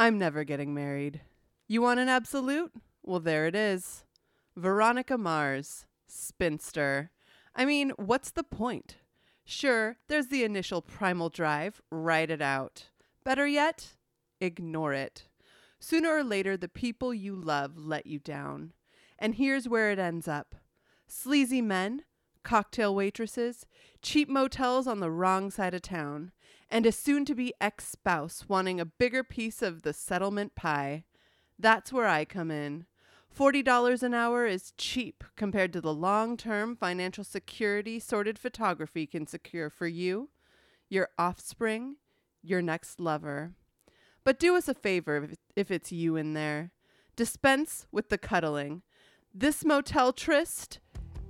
I'm never getting married. You want an absolute? Well, there it is. Veronica Mars, spinster. I mean, what's the point? Sure, there's the initial primal drive, write it out. Better yet, ignore it. Sooner or later, the people you love let you down. And here's where it ends up sleazy men, cocktail waitresses, cheap motels on the wrong side of town, and a soon to be ex spouse wanting a bigger piece of the settlement pie. That's where I come in. $40 an hour is cheap compared to the long term financial security sorted photography can secure for you, your offspring, your next lover. But do us a favor if, it's you in there. Dispense with the cuddling. This motel tryst,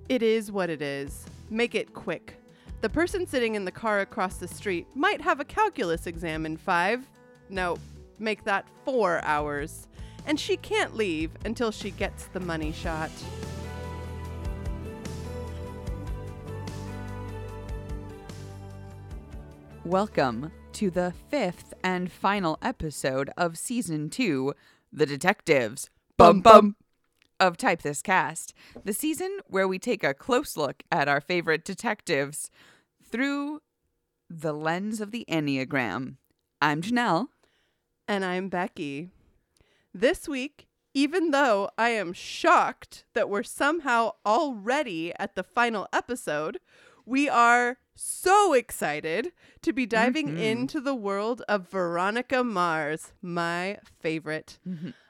it is what it is. Make it quick. The person sitting in the car across the street might have a calculus exam in five. No, make that four hours. And she can't leave until she gets the money shot. Welcome to the fifth and final episode of season two, The Detectives. Bum bum. Of Type This Cast, the season where we take a close look at our favorite detectives through the lens of the Enneagram. I'm Janelle. And I'm Becky. This week, even though I am shocked that we're somehow already at the final episode, we are so excited to be diving Mhm. into the world of Veronica Mars, my favorite.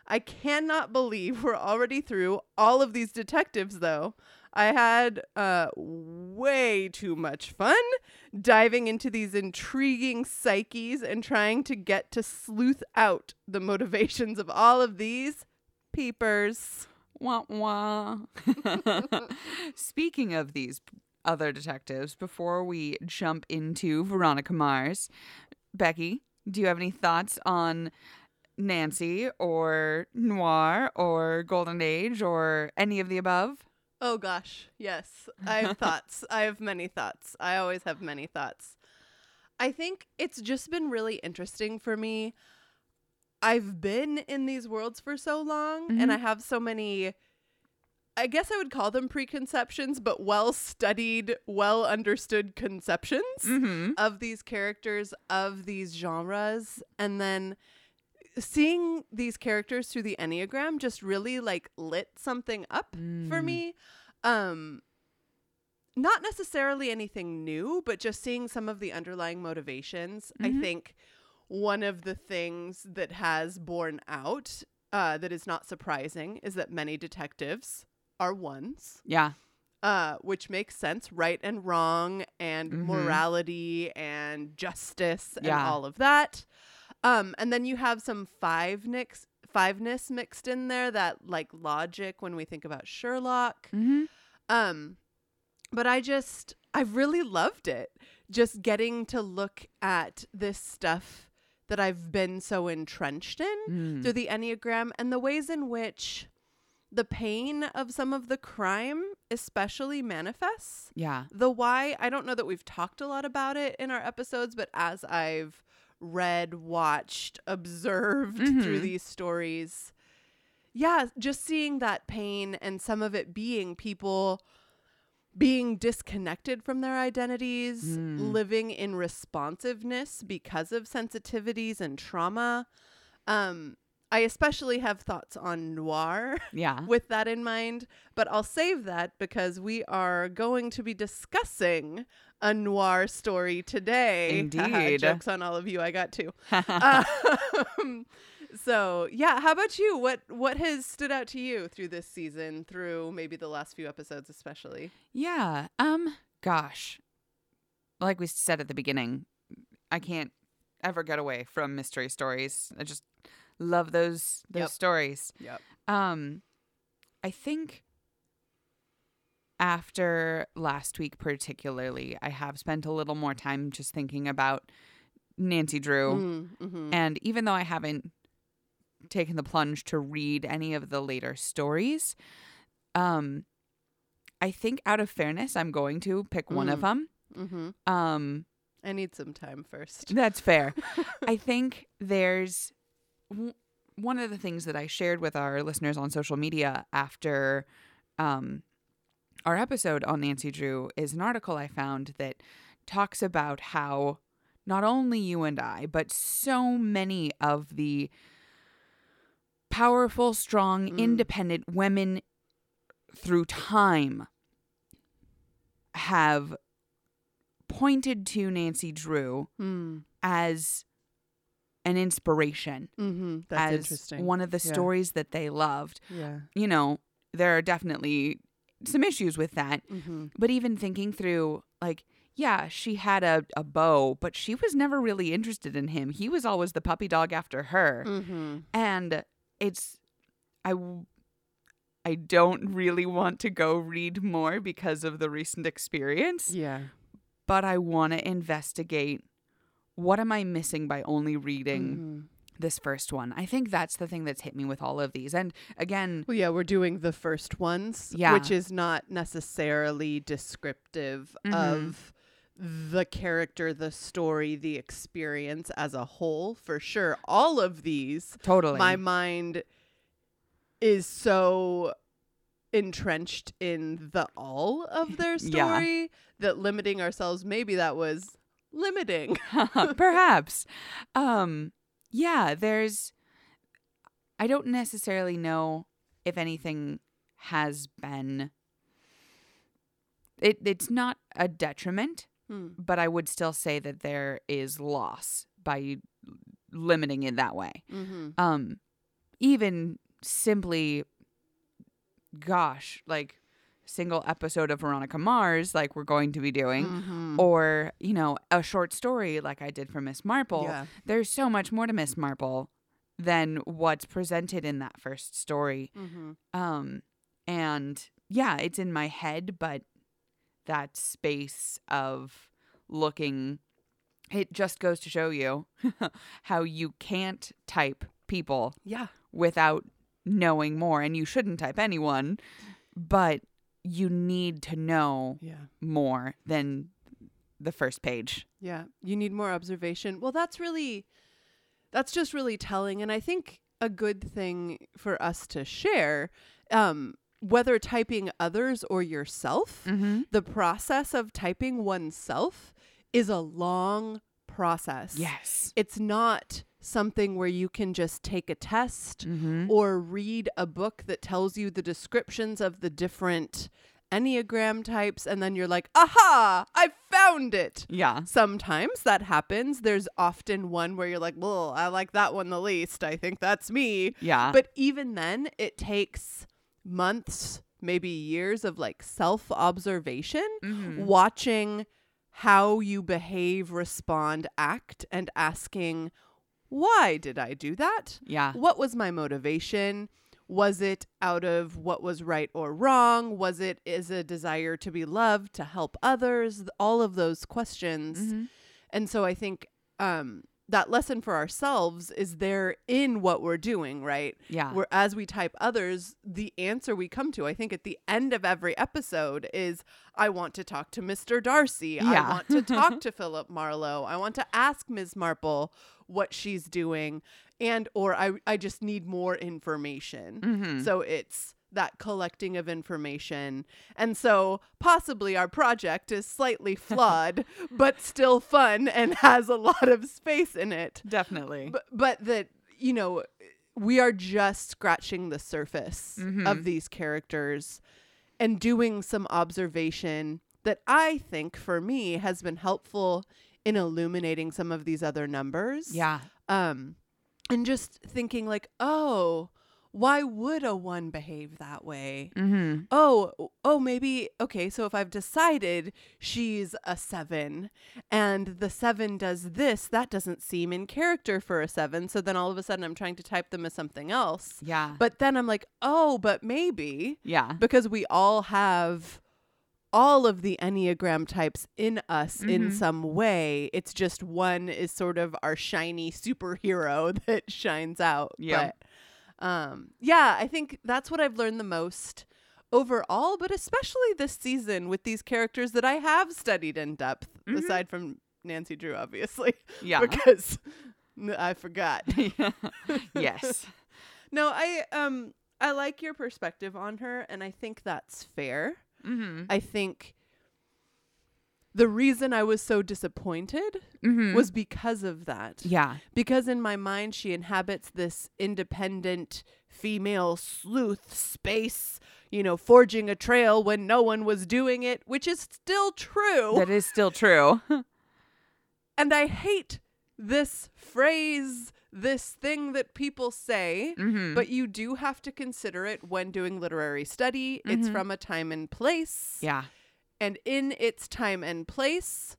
I cannot believe we're already through all of these detectives, though. I had uh, way too much fun diving into these intriguing psyches and trying to get to sleuth out the motivations of all of these peepers. Wah wah. Speaking of these other detectives, before we jump into Veronica Mars, Becky, do you have any thoughts on Nancy or Noir or Golden Age or any of the above? Oh gosh, yes. I have thoughts. I have many thoughts. I always have many thoughts. I think it's just been really interesting for me. I've been in these worlds for so long and Mhm. I have so many I guess I would call them preconceptions, but well studied, well understood conceptions Mm-hmm. of these characters, of these genres, and then seeing these characters through the Enneagram just really like lit something up for Mm. me. Um not necessarily anything new, but just seeing some of the underlying motivations. I Mhm. think one of the things that has borne out uh, that is not surprising is that many detectives are ones Yeah. uh, which makes sense, right and wrong, and Mhm. morality and justice and Yeah. all of that. Um, and then you have some five nicks, fiveness mixed in there that like logic when we think about Sherlock. Mm-hmm. Um, but I just I've really loved it. Just getting to look at this stuff that I've been so entrenched in Mm. through the Enneagram and the ways in which the pain of some of the crime especially manifests. Yeah. The why, I don't know that we've talked a lot about it in our episodes, but as I've read, watched, observed through Mhm. these stories, yeah, just seeing that pain and some of it being people being disconnected from their identities, Mm. living in responsiveness because of sensitivities and trauma. Um, I especially have thoughts on noir Yeah. with that in mind, but I'll save that because we are going to be discussing a noir story today. Indeed. Jokes on all of you, I got two. um, so yeah, how about you? What what has stood out to you through this season, through maybe the last few episodes especially? Yeah. Um gosh. Like we said at the beginning, I can't ever get away from mystery stories. I just love those those Yep. stories. Yep. Um I think after last week particularly, I have spent a little more time just thinking about Nancy Drew. Mm, mhm. And even though I haven't taken the plunge to read any of the later stories, um, I think out of fairness, I'm going to pick one of them. Mhm. Um, I need some time first. that's fair. I think there's w- one of the things that I shared with our listeners on social media after um, our episode on Nancy Drew is an article I found that talks about how not only you and I, but so many of the powerful, strong, Mm. independent women through time have pointed to Nancy Drew Mm. as an inspiration, Mm-hmm. That's as interesting. one of the Yeah. stories that they loved. yeah. You know, there are definitely some issues with that, Mm-hmm. but even thinking through, like, yeah, she had a, a beau, but she was never really interested in him. He was always the puppy dog after her. Mm-hmm. And it's, I, I don't really want to go read more because of the recent experience, Yeah. but I want to investigate what am I missing by only reading Mhm. This first one. I think that's the thing that's hit me with all of these. And again, Well, yeah, we're doing the first ones, Yeah. which is not necessarily descriptive Mhm. of the character, the story, the experience as a whole. For sure, all of these, totally. my mind is so entrenched in the all of their Yeah. story that limiting ourselves, maybe that was limiting. Perhaps. Um yeah, there's I don't necessarily know if anything has been it it's not a detriment, Hmm. but I would still say that there is loss by limiting it that way. Mm-hmm. Um even simply gosh, like single episode of Veronica Mars like we're going to be doing Mm-hmm. or you know a short story like I did for Miss Marple. yeah. There's so much more to Miss Marple than what's presented in that first story. Mm-hmm. Um and yeah, it's in my head, but that space of looking it just goes to show you how you can't type people Yeah. without knowing more and you shouldn't type anyone, but you need to know Yeah. more than the first page. Yeah, you need more observation. Well, that's really that's just really telling and I think a good thing for us to share um whether typing others or yourself, Mm-hmm. the process of typing oneself is a long process. Yes. It's not something where you can just take a test Mm-hmm. or read a book that tells you the descriptions of the different Enneagram types and then you're like, aha, I found it. Yeah. Sometimes that happens. There's often one where you're like, well, I like that one the least. I think that's me. Yeah. But even then, it takes months, maybe years of like self observation, Mhm. watching how you behave, respond, act, and asking, why did I do that? yeah. What was my motivation? Was it out of what was right or wrong? Was it is a desire to be loved, to help others? All of those questions. Mhm. And so I think um, that lesson for ourselves is there in what we're doing, right? Yeah. Where as we type others, the answer we come to, I think at the end of every episode is I want to talk to Mr. Darcy. Yeah. I want to talk to Philip Marlowe. I want to ask Ms. Marple what she's doing and or I I just need more information. Mhm. So it's that collecting of information. And so possibly our project is slightly flawed, but still fun and has a lot of space in it. Definitely. But, but that, you know, we are just scratching the surface Mhm. of these characters and doing some observation that I think for me has been helpful in illuminating some of these other numbers yeah. um and just thinking like oh why would a one behave that way Mm-hmm. oh oh maybe okay so if i've decided she's a seven and the seven does this that doesn't seem in character for a seven so then all of a sudden i'm trying to type them as something else Yeah. but then i'm like oh but maybe yeah. because we all have all of the enneagram types in us in Mhm. some way it's just one is sort of our shiny superhero that shines out Yeah. but um yeah i think that's what i've learned the most overall but especially this season with these characters that i have studied in depth Mhm. aside from nancy drew obviously Yeah. because I forgot. yes. no, I um I like your perspective on her and I think that's fair. Mm-hmm. I think the reason I was so disappointed Mm-hmm. was because of that. yeah. Because in my mind she inhabits this independent female sleuth space, you know, forging a trail when no one was doing it, which is still true. That is still true. and I hate this phrase, this thing that people say. mm-hmm. But you do have to consider it when doing literary study. It's Mhm. from a time and place. yeah. And in its time and place,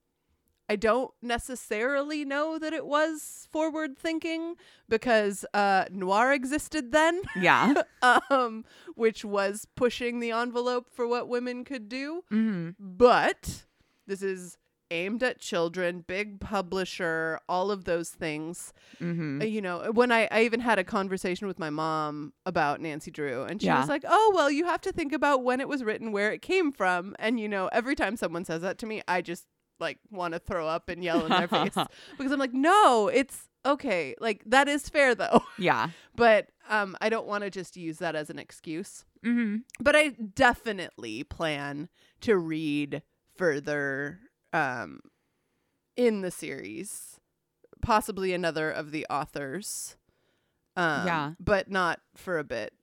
I don't necessarily know that it was forward thinking because uh, noir existed then, Yeah. um, which was pushing the envelope for what women could do. mm-hmm. But this is aimed at children, big publisher, all of those things. Mm-hmm. You know, when I, I even had a conversation with my mom about Nancy Drew, and she Yeah. was like, Oh, well, you have to think about when it was written, where it came from. And, you know, every time someone says that to me, I just like want to throw up and yell in their face because I'm like, No, it's okay. Like, that is fair though. Yeah. but um, I don't want to just use that as an excuse. Mm-hmm. But I definitely plan to read further um, in the series, possibly another of the authors. Um, Yeah. But not for a bit.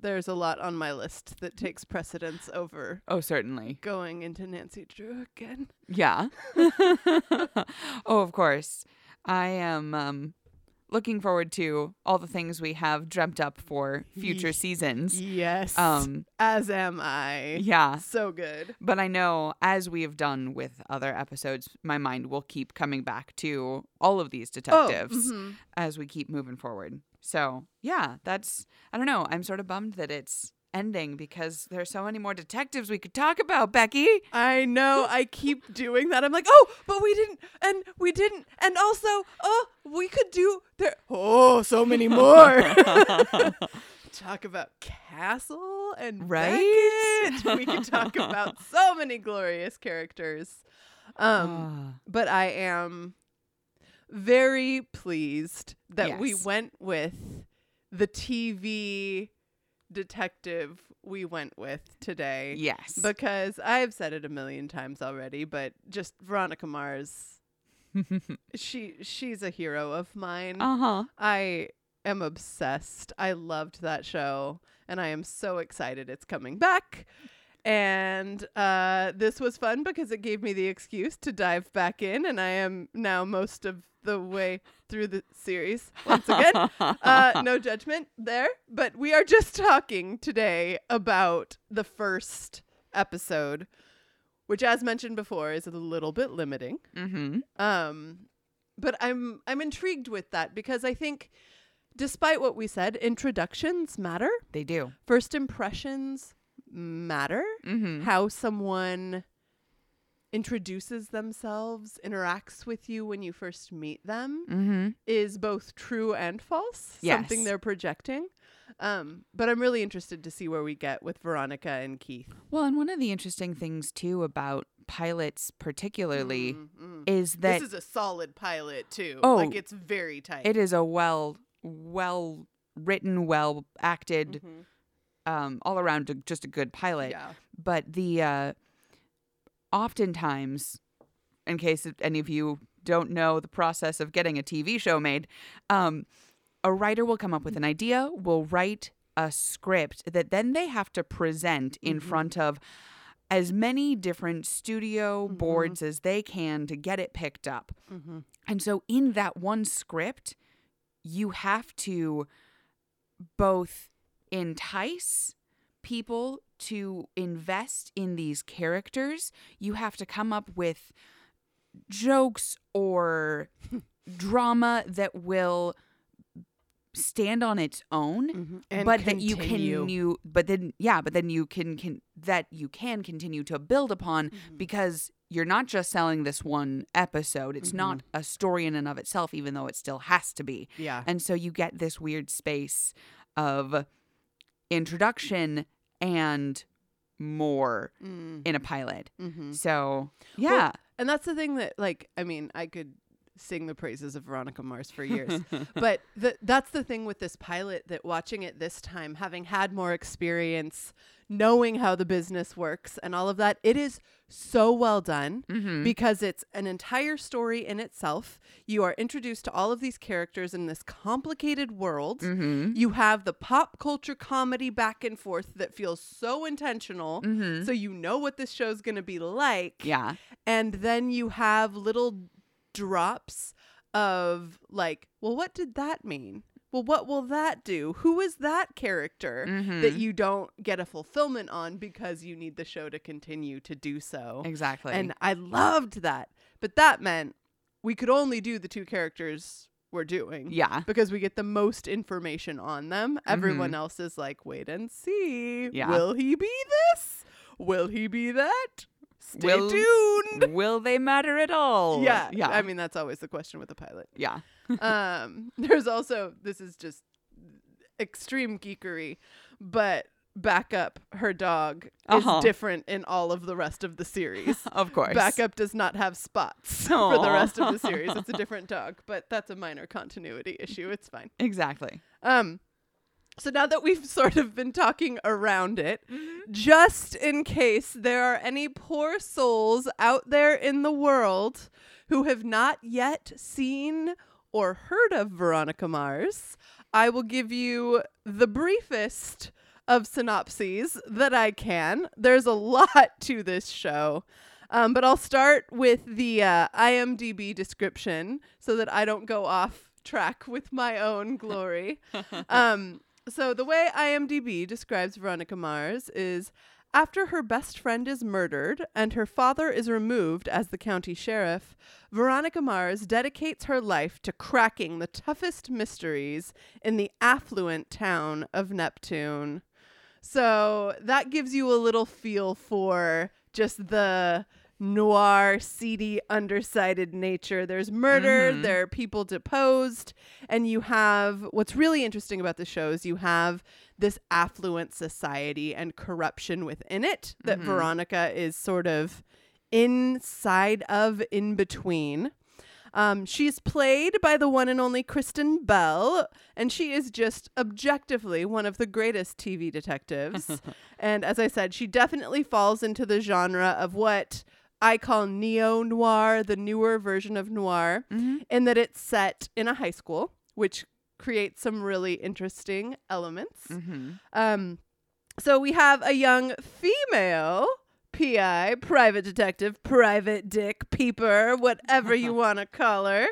There's a lot on my list that takes precedence over Oh, certainly. going into Nancy Drew again. Yeah. oh, of course. I am um, looking forward to all the things we have dreamt up for future seasons. Yes. Um, as am I. yeah. So good. But I know, as we have done with other episodes, my mind will keep coming back to all of these detectives Oh, mhm. as we keep moving forward. So, yeah, that's, I don't know. I'm sort of bummed that it's ending because there's so many more detectives we could talk about, Becky. I know. I keep doing that. I'm like, oh, but we didn't, and we didn't, and also, oh, we could do there. Oh, so many more. talk about Castle and Right? Beckett. We could talk about so many glorious characters. Um, Ah, but I am very pleased that we went with the TV detective we went with today yes. because I've said it a million times already, but just Veronica Mars, she she's a hero of mine. uh huh. I am obsessed. I loved that show, and I am so excited it's coming back. And uh, this was fun because it gave me the excuse to dive back in, and I am now most of the way through the series once again. uh, no judgment there, but we are just talking today about the first episode, which, as mentioned before, is a little bit limiting. mm-hmm. Um, but I'm I'm intrigued with that because I think, despite what we said, introductions matter. They do. First impressions matter. Mm-hmm. How someone introduces themselves, interacts with you when you first meet them Mm-hmm. is both true and false. Something they're projecting. Um, but I'm really interested to see where we get with Veronica and Keith. Well, and one of the interesting things too about pilots, particularly, Mm, mm. is that this is a solid pilot too. Oh, like it's very tight. it is a well, well written, well acted, Mhm. Um, all around just a good pilot. Yeah. But the uh, oftentimes, in case any of you don't know the process of getting a TV show made, um, a writer will come up with an idea, will write a script that then they have to present in Mhm. front of as many different studio Mhm. boards as they can to get it picked up. Mm-hmm. And so in that one script, you have to both entice people to invest in these characters. You have to come up with jokes or drama that will stand on its own Mm-hmm. but that you can you but then yeah but then you can can that you can continue to build upon Mm-hmm. because you're not just selling this one episode it's not Mm-hmm. a story in and of itself even though it still has to be yeah. and so you get this weird space of introduction and more Mm. in a pilot Mm-hmm. so yeah and that's the thing that like I mean I could sing the praises of Veronica Mars for years. but the, that's the thing with this pilot that watching it this time, having had more experience, knowing how the business works and all of that, it is so well done Mm-hmm. because it's an entire story in itself. You are introduced to all of these characters in this complicated world. Mm-hmm. You have the pop culture comedy back and forth that feels so intentional. Mm-hmm. So you know what this show's going to be like. Yeah. And then you have little drops of like, well, what did that mean? Well, what will that do? Who is that character that Mhm. you don't get a fulfillment on because you need the show to continue to do so? Exactly. And I loved that. But that meant we could only do the two characters we're doing. yeah. Because we get the most information on them. Everyone else is like, wait and see. Yeah. Will he be this? Will he be that? Stay Will- tuned. Will they matter at all? Yeah. Yeah. I mean, that's always the question with a pilot. yeah. um, there's also, this is just extreme geekery, but Backup, her dog, Uh-huh. is different in all of the rest of the series. Of course. Backup does not have spots for the rest of the series. It's a different dog, but that's a minor continuity issue. It's fine. Exactly. Um so now that we've sort of been talking around it, just in case there are any poor souls out there in the world who have not yet seen or heard of Veronica Mars, I will give you the briefest of synopses that I can. There's a lot to this show. Um, but I'll start with the uh, IMDb description so that I don't go off track with my own glory. um, so the way IMDb describes Veronica Mars is after her best friend is murdered and her father is removed as the county sheriff, Veronica Mars dedicates her life to cracking the toughest mysteries in the affluent town of Neptune. So that gives you a little feel for just the noir, seedy, undersided nature. There's murder, Mhm. there are people deposed, and you have what's really interesting about the show is you have this affluent society and corruption within it that Mhm. Veronica is sort of inside of in between. Um, she's played by the one and only Kristen Bell, and she is just objectively one of the greatest TV detectives. and as I said, she definitely falls into the genre of what I call neo noir, the newer version of noir, Mm-hmm. in that it's set in a high school, which creates some really interesting elements. Mm-hmm. Um, so we have a young female PI, private detective, private dick, peeper, whatever you want to call her,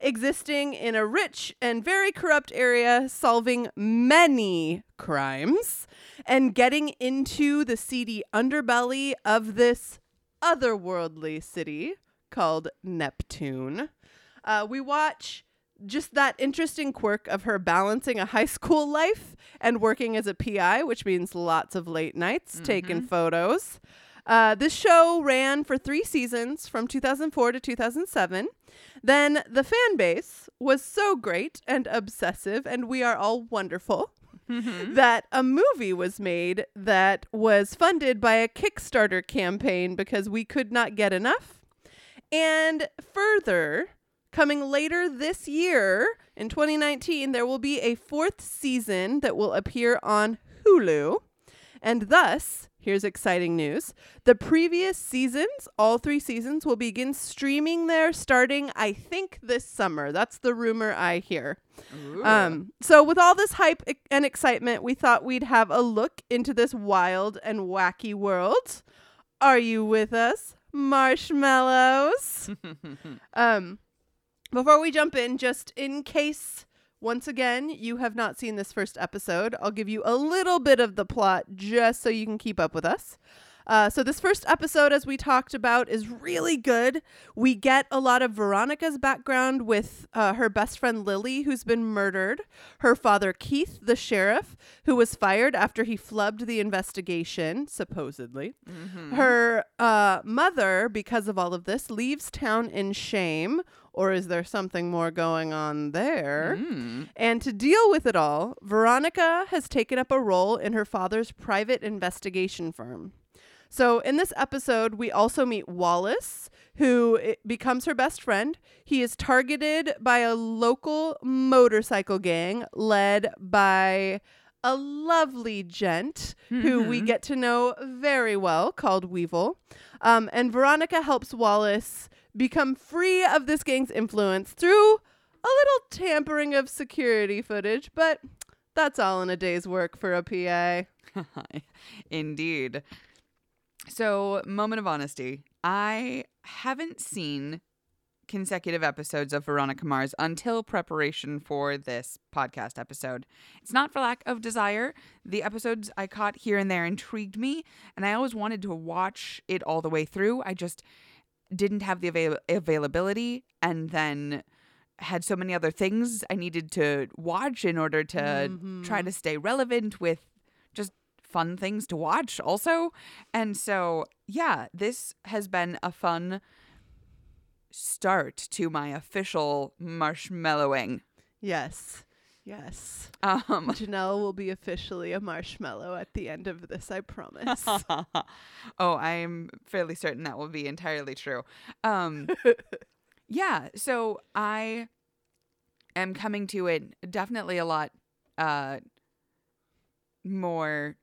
existing in a rich and very corrupt area, solving many crimes and getting into the seedy underbelly of this otherworldly city called Neptune. Uh, we watch just that interesting quirk of her balancing a high school life and working as a PI, which means lots of late nights taking photos. Uh, this show ran for three seasons from 2004 to 2007. Then the fan base was so great and obsessive, and we are all wonderful. Mm-hmm. that a movie was made that was funded by a Kickstarter campaign because we could not get enough. And further, coming later this year in 2019, there will be a fourth season that will appear on Hulu. And thus, here's exciting news the previous seasons, all three seasons, will begin streaming there starting, I think, this summer. That's the rumor I hear. Um, so with all this hype and excitement, we thought we'd have a look into this wild and wacky world. Are you with us, marshmallows? um, before we jump in, just in case once again you have not seen this first episode, I'll give you a little bit of the plot just so you can keep up with us. Uh, so this first episode, as we talked about, is really good. We get a lot of Veronica's background with uh, her best friend Lily, who's been murdered, her father Keith, the sheriff, who was fired after he flubbed the investigation, supposedly. Mm-hmm. Her uh, mother, because of all of this, leaves town in shame. Or is there something more going on there? Mm. And to deal with it all, Veronica has taken up a role in her father's private investigation firm. So, in this episode, we also meet Wallace, who becomes her best friend. He is targeted by a local motorcycle gang led by a lovely gent who we Mhm. get to know very well called Weevil. Um, and Veronica helps Wallace become free of this gang's influence through a little tampering of security footage, but that's all in a day's work for a PA. Indeed. So, moment of honesty. I haven't seen consecutive episodes of Veronica Mars until preparation for this podcast episode. It's not for lack of desire. The episodes I caught here and there intrigued me, and I always wanted to watch it all the way through. I just didn't have the avail- availability and then had so many other things I needed to watch in order to try mm-hmm. to stay relevant with just fun things to watch also. And so, yeah, this has been a fun start to my official marshmallowing. Yes. Yes. Um Janelle will be officially a marshmallow at the end of this, I promise. oh, I'm fairly certain that will be entirely true. Um, yeah, so I am coming to it definitely a lot uh, more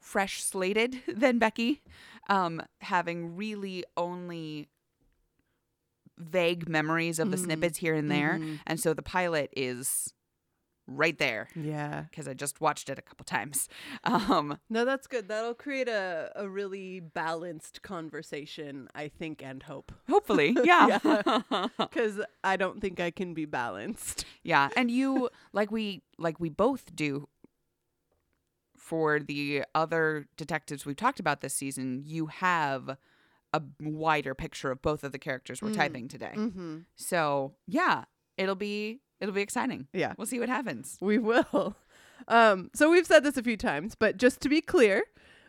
fresh slated than Becky, um, having really only vague memories of the Mhm. snippets here and there. Mhm. And so the pilot is right there yeah. because I just watched it a couple times. Um, No, that's good. That'll create a, a really balanced conversation, I think, and hope. hopefully, yeah. yeah, Because I don't think I can be balanced. Yeah. And you like we like we both do for the other detectives we've talked about this season. You have a wider picture of both of the characters we're Mm. typing today. Mm-hmm. So yeah, it'll be it'll be exciting. Yeah. We'll see what happens. We will. Um, so we've said this a few times, but just to be clear,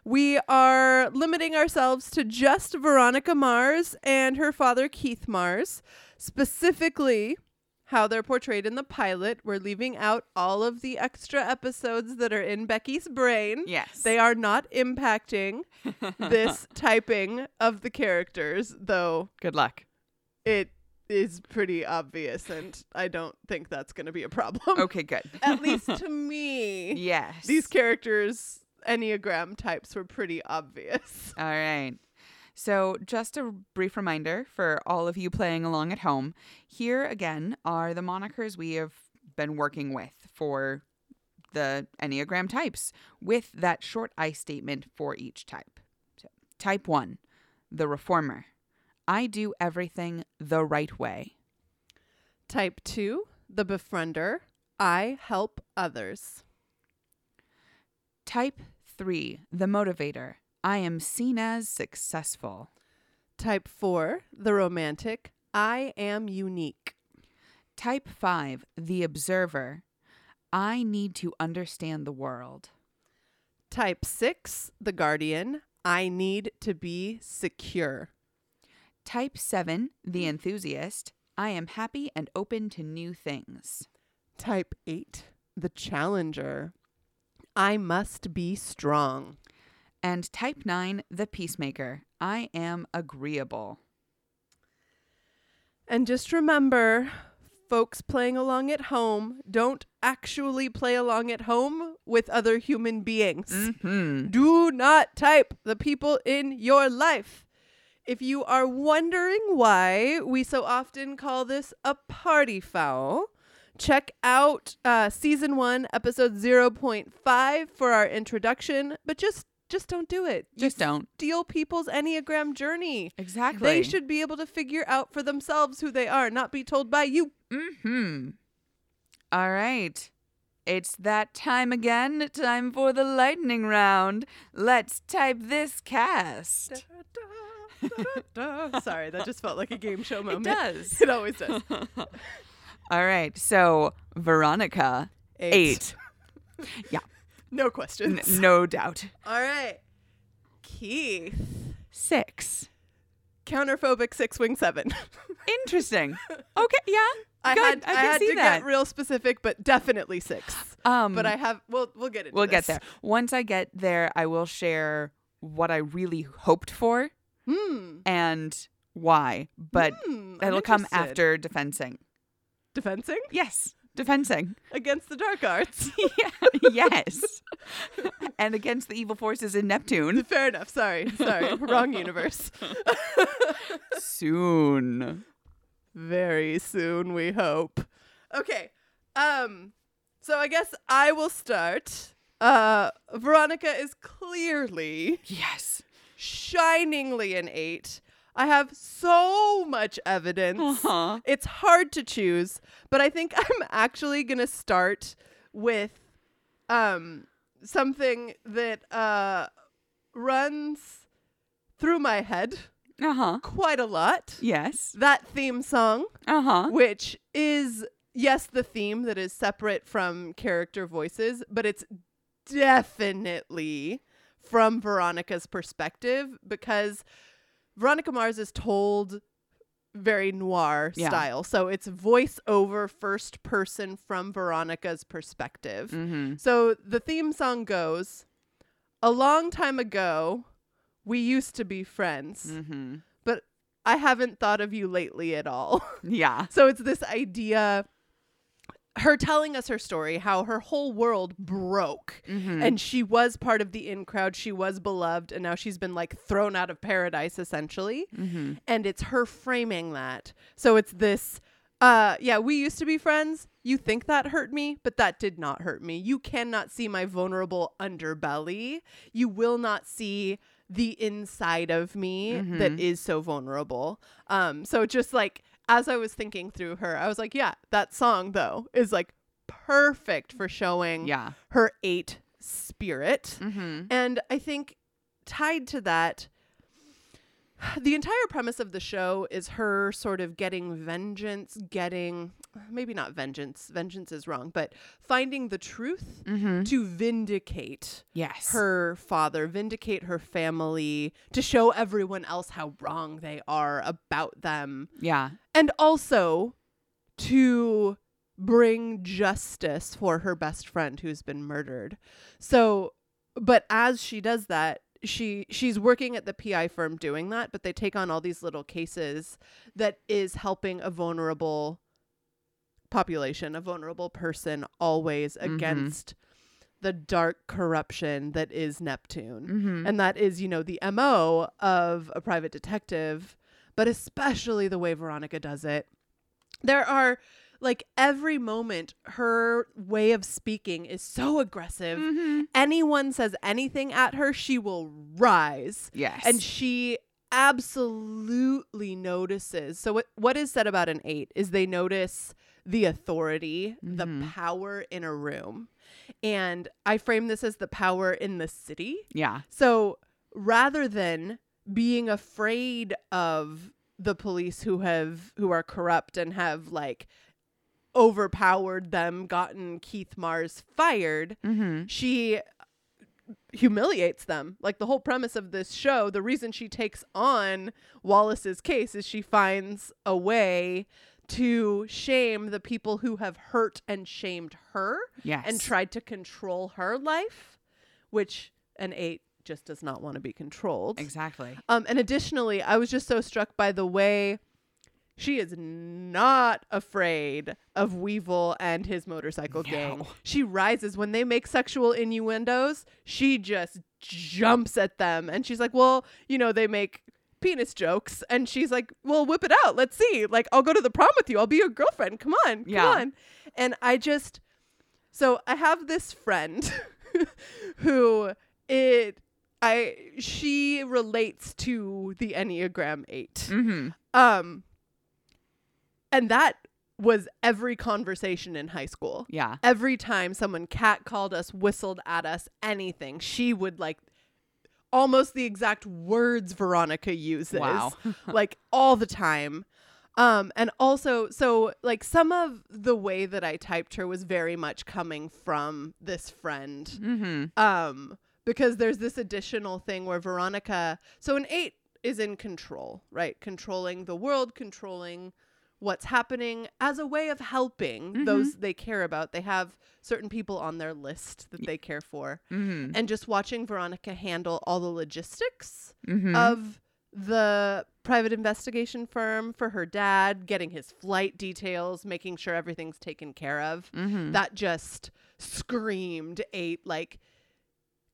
we are limiting ourselves to just Veronica Mars and her father Keith Mars, specifically how they're portrayed in the pilot. We're leaving out all of the extra episodes that are in Becky's brain. Yes. They are not impacting this typing of the characters, though Good luck. it is pretty obvious, and I don't think that's going to be a problem. Okay, good. At least to me, yes. these characters' Enneagram types were pretty obvious. All right. So, just a brief reminder for all of you playing along at home here again are the monikers we have been working with for the Enneagram types, with that short I statement for each type. So, type one, the reformer. I do everything the right way. Type 2, the befriender. I help others. Type three, the motivator. I am seen as successful. Type 4, the romantic. I am unique. Type 5, the observer. I need to understand the world. Type 6, the guardian. I need to be secure. Type 7, the enthusiast. I am happy and open to new things. Type 8, the challenger. I must be strong. And type 9, the peacemaker. I am agreeable. And just remember, folks playing along at home don't actually play along at home with other human beings. Mm-hmm. Do not type the people in your life. If you are wondering why we so often call this a party foul, check out uh, season one, episode 0.5 for our introduction, but just just don't do it. You Just don't. steal people's Enneagram journey. Exactly. They should be able to figure out for themselves who they are, not be told by you. Mm-hmm. All right. It's that time again. Time for the lightning round. Let's type this cast. Sorry, that just felt like a game show moment. It does. It always does. All right. So, Veronica, eight. Yeah. No N- questions. no doubt. All right. Keith. Six. Counterphobic six wing seven. Interesting. Okay. Yeah. I Good. had I I, had to that. get real specific, but definitely six. Um, But I have we'll we'll get into it. we'll get there. Once I get there, I will share what I really hoped for Hmm. and why, but I'm that'll come after defensing. defensing Yes, defensing. against the dark arts. yeah, yes. and against the evil forces in Neptune. Fair enough. Sorry. Sorry. Wrong universe. Soon. Very soon, we hope. Okay. Um so I guess I will start. Uh Veronica is clearly Yes. shiningly an 8. I have so much evidence. Uh-huh. It's hard to choose, but I think I'm actually going to start with um something that uh runs through my head Uh-huh. quite a lot. Yes. That theme song, Uh-huh. which is yes the theme that is separate from character voices, but it's definitely from Veronica's perspective because Veronica Mars is told very noir Yeah. style. So it's voice over first person from Veronica's perspective. Mm-hmm. So the theme song goes A long time ago, we used to be friends, Mm-hmm. but I haven't thought of you lately at all. Yeah. so it's this idea her telling us her story, how her whole world broke. Mm-hmm. And she was part of the in crowd. She was beloved. And now she's been like thrown out of paradise, essentially. mm-hmm. And it's her framing that. So it's this uh yeah, we used to be friends. You think that hurt me, but that did not hurt me. You cannot see my vulnerable underbelly. You will not see the inside of me that Mhm. is so vulnerable. Um so just like as I was thinking through her, I was like, yeah, that song though is like perfect for showing Yeah. her eight spirit. Mm-hmm. And I think tied to that, the entire premise of the show is her sort of getting vengeance, getting maybe not vengeance, vengeance is wrong, but finding the truth Mm-hmm. to vindicate Yes. her father, vindicate her family, to show everyone else how wrong they are about them, Yeah. and also to bring justice for her best friend who's been murdered. So, but as she does that, she she's working at the PI firm doing that, but they take on all these little cases that is helping a vulnerable population, a vulnerable person always Mhm. against the dark corruption that is Neptune. Mm-hmm. And that is, you know, the MO of a private detective, but especially the way Veronica does it. There are like every moment her way of speaking is so aggressive. mm-hmm. Anyone says anything at her, she will rise. Yes. And she absolutely notices. So what what is said about an 8 is they notice the authority, the Mhm. power in a room. And I frame this as the power in the city. yeah. So rather than being afraid of the police who have who are corrupt and have like overpowered them, gotten Keith Mars fired, Mm-hmm. she humiliates them. Like the whole premise of this show, the reason she takes on Wallace's case is she finds a way to shame the people who have hurt and shamed her Yes. and tried to control her life, which an eight just does not want to be controlled. Exactly. Um, and additionally, I was just so struck by the way she is not afraid of Weevil and his motorcycle gang. She rises when they make sexual innuendos. She just jumps at them, and she's like, "Well, you know, they make." Penis jokes, and she's like, "Well, whip it out. Let's see. Like, I'll go to the prom with you. I'll be your girlfriend. Come on, come Yeah. on." And I just, so I have this friend who it I she relates to the Enneagram 8. Mm-hmm. Um and that was every conversation in high school. Yeah. Every time someone cat called us, whistled at us, anything, she would like almost the exact words Veronica uses. Wow. like all the time. Um and also so like some of the way that I typed her was very much coming from this friend Mm-hmm. um because there's this additional thing where Veronica so an 8 is in control, right? Controlling the world, controlling what's happening as a way of helping Mhm. those they care about. They have certain people on their list that they care for. Mm-hmm. And just watching Veronica handle all the logistics Mm-hmm. of the private investigation firm for her dad, getting his flight details, making sure everything's taken care of. Mm-hmm. That just screamed eight like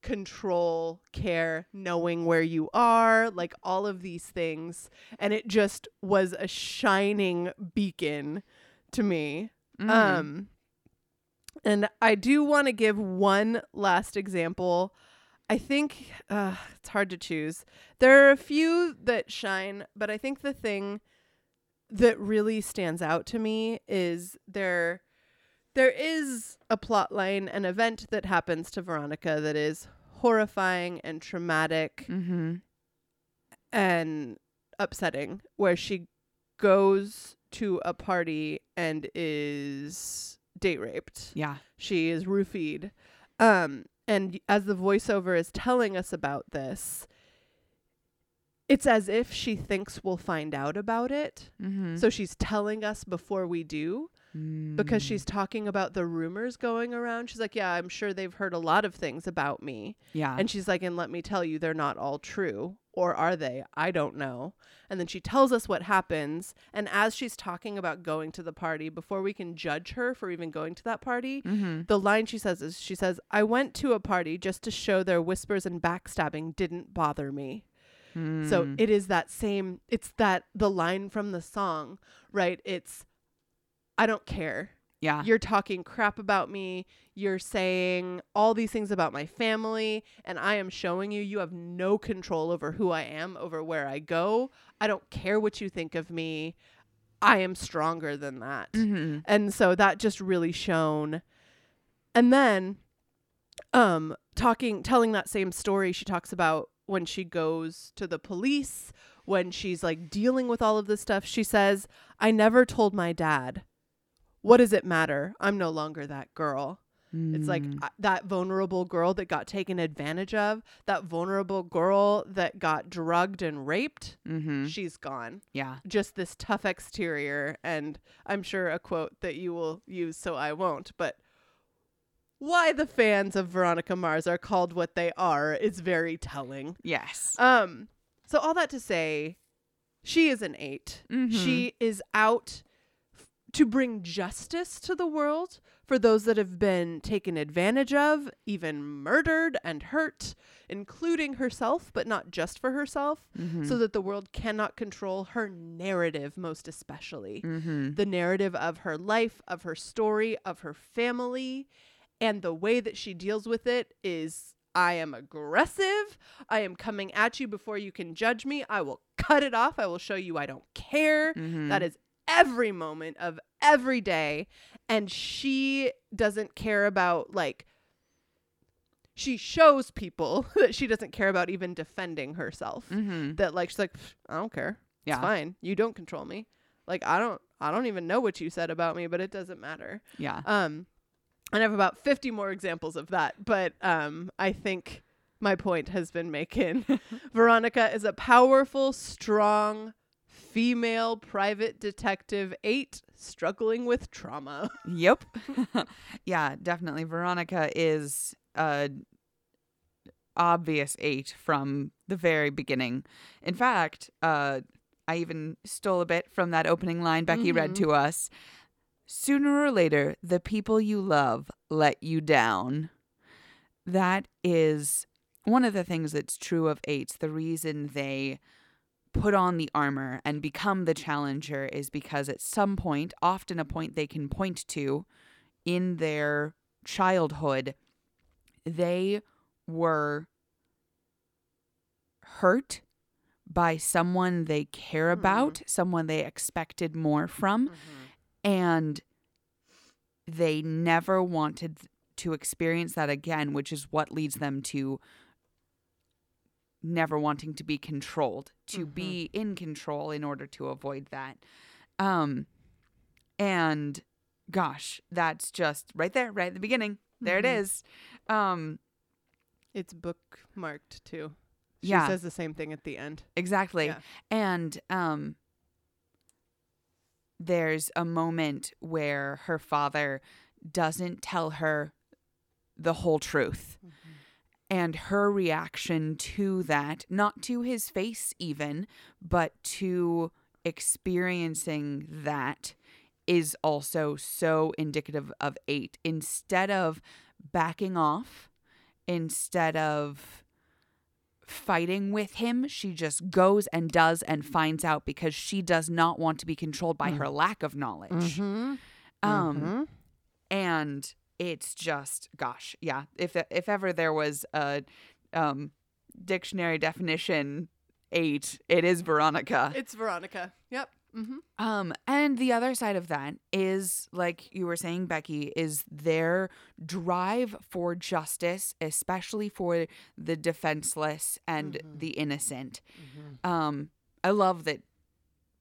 control, care, knowing where you are, like all of these things. And it just was a shining beacon to me. Mhm. Um and I do want to give one last example. I think uh, it's hard to choose. There are a few that shine, but I think the thing that really stands out to me is there there is a plot line, an event that happens to Veronica that is horrifying and traumatic mm-hmm. and upsetting where she goes to a party and is date raped. Yeah. She is roofied. Um, and as the voiceover is telling us about this, it's as if she thinks we'll find out about it. Mm-hmm. So she's telling us before we do because Mm. she's talking about the rumors going around. She's like, Yeah, I'm sure they've heard a lot of things about me. yeah. And she's like, And let me tell you, they're not all true. Or are they? I don't know. And then she tells us what happens. And as she's talking about going to the party, before we can judge her for even going to that party, mm-hmm. the line she says is she says, I went to a party just to show their whispers and backstabbing didn't bother me. So Mm. it is that same, it's that the line from the song, right? It's, I don't care. yeah. You're talking crap about me. You're saying all these things about my family. And I am showing you you have no control over who I am, over where I go. I don't care what you think of me. I am stronger than that. Mm-hmm. And so that just really shone. And then um talking telling that same story she talks about when she goes to the police when she's like dealing with all of this stuff she says I never told my dad. What does it matter? I'm no longer that girl. It's like Mm. uh, that vulnerable girl that got taken advantage of, that vulnerable girl that got drugged and raped. Mm-hmm. She's gone Yeah. just this tough exterior and i'm sure a quote that you will use so i won't but why the fans of veronica mars are called what they are is very telling Yes. um so all that to say she is an 8 Mhm. she is out to bring justice to the world for those that have been taken advantage of, even murdered and hurt, including herself, but not just for herself Mhm. so that the world cannot control her narrative, most especially. mm-hmm. The narrative of her life, of her story, of her family, and the way that she deals with it is I am aggressive. I am coming at you before you can judge me. I will cut it off. I will show you I don't care. Mhm. That is every moment of every day. And she doesn't care about, like, she shows people that she doesn't care about even defending herself Mm-hmm. that like she's like I don't care. Yeah. It's fine. You don't control me. Like I don't I don't even know what you said about me, but it doesn't matter. Yeah. Um and I have about 50 more examples of that, but um I think my point has been making. Veronica is a powerful, strong female private detective 8 struggling with trauma. Yep. yeah, definitely. Veronica is a obvious eight from the very beginning. In fact, uh, I even stole a bit from that opening line Becky read Mhm. to us. Sooner or later, the people you love let you down. That is one of the things that's true of eights. The reason they put on the armor and become the challenger is because at some point, often a point they can point to in their childhood, they were hurt by someone they care hmm. about, someone they expected more from, mm-hmm. and they never wanted to experience that again, which is what leads them to never wanting to be controlled, to Mhm. be in control in order to avoid that. Um and gosh, that's just right there, right at the beginning. There it Mhm. is. Um It's bookmarked too. She Yeah. says the same thing at the end. Exactly. Yeah. And um there's a moment where her father doesn't tell her the whole truth. And her reaction to that, not to his face even, but to experiencing that is also so indicative of eight. Instead of backing off, instead of fighting with him, she just goes and does and finds out because she does not want to be controlled by her lack of knowledge. Mm-hmm. Um, and it's just gosh yeah if if ever there was a um dictionary definition 8 it is veronica It's Veronica. Yep. Mm-hmm. um and the other side of that is like you were saying Becky is their drive for justice especially for the defenseless and Mhm. the innocent Mm-hmm. um i love that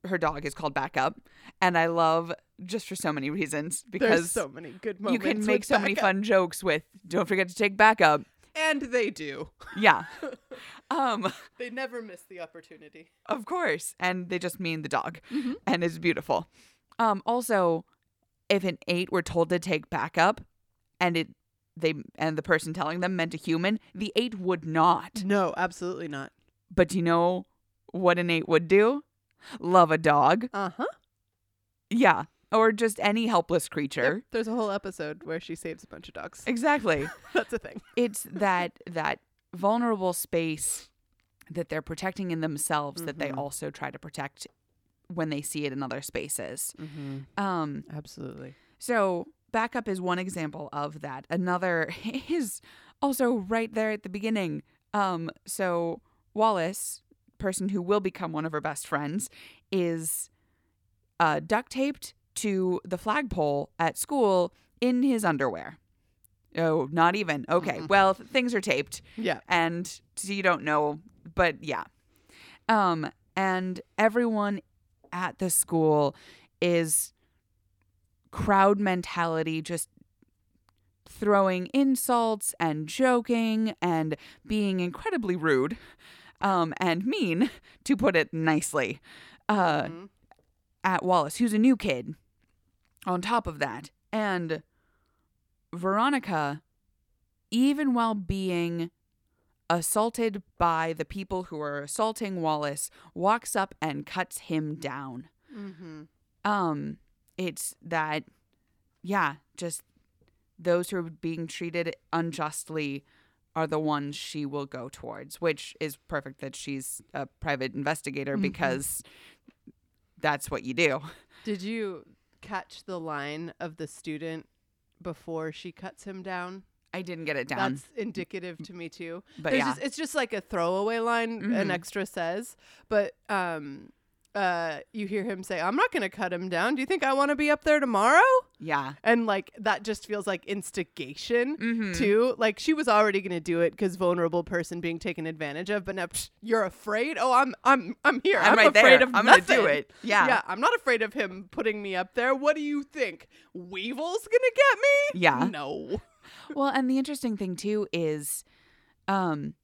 her dog is called backup and i love just for so many reasons There's because so many good moments you can make so many fun jokes with don't forget to take backup and they do. yeah um They never miss the opportunity. of course and they just mean the dog Mhm. and it's beautiful um also if an eight were told to take backup and it they and the person telling them meant a human the eight would not No, absolutely not. but do you know what an eight would do love a dog Uh huh. yeah or just any helpless creature There's a whole episode where she saves a bunch of dogs. exactly That's a thing. it's that that vulnerable space that they're protecting in themselves that they Mhm. also try to protect when they see it in other spaces. Mm-hmm. Um Absolutely. so backup is one example of that. Another is also right there at the beginning. Um so Wallace, person who will become one of her best friends, is uh duct taped to the flagpole at school in his underwear. Oh, not even. Okay. Well, things are taped Yeah. and so you don't know but yeah um and everyone at the school is crowd mentality just throwing insults and joking and being incredibly rude um and mean to put it nicely uh Mhm. at Wallace who's a new kid on top of that and Veronica even while being assaulted by the people who are assaulting Wallace, walks up and cuts him down. Mm-hmm. Um, it's that, yeah, just those who are being treated unjustly are the ones she will go towards, which is perfect that she's a private investigator Mhm. because that's what you do. Did you catch the line of the student before she cuts him down? I didn't get it down, That's indicative to me too. but There's yeah, just, it's just like a throwaway line Mhm. an extra says, but um uh you hear him say, "I'm not going to cut him down. Do you think I want to be up there tomorrow?" yeah, And like that just feels like instigation mm-hmm. too. Like she was already going to do it cuz vulnerable person being taken advantage of, but now psh, you're afraid? Oh, I'm I'm I'm here. I'm, I'm, right afraid there. of I'm gonna do nothing." it. Yeah, Yeah, I'm not afraid of him putting me up there. What do you think? Weevil's gonna get me? Yeah. No. Well, and the interesting thing too is um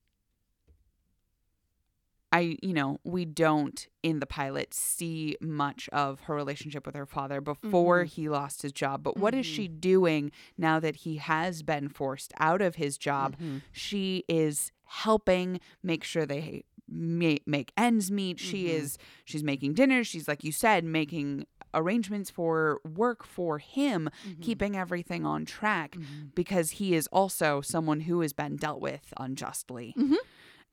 I, you know, we don't in the pilot see much of her relationship with her father before Mhm. he lost his job. But what is Mhm. she doing now that he has been forced out of his job? Mhm. She is helping make sure they make ends meet. She Mhm. is she's making dinners. She's like you said making arrangements for work for him, Mhm. keeping everything on track Mhm. because he is also someone who has been dealt with unjustly. Mhm.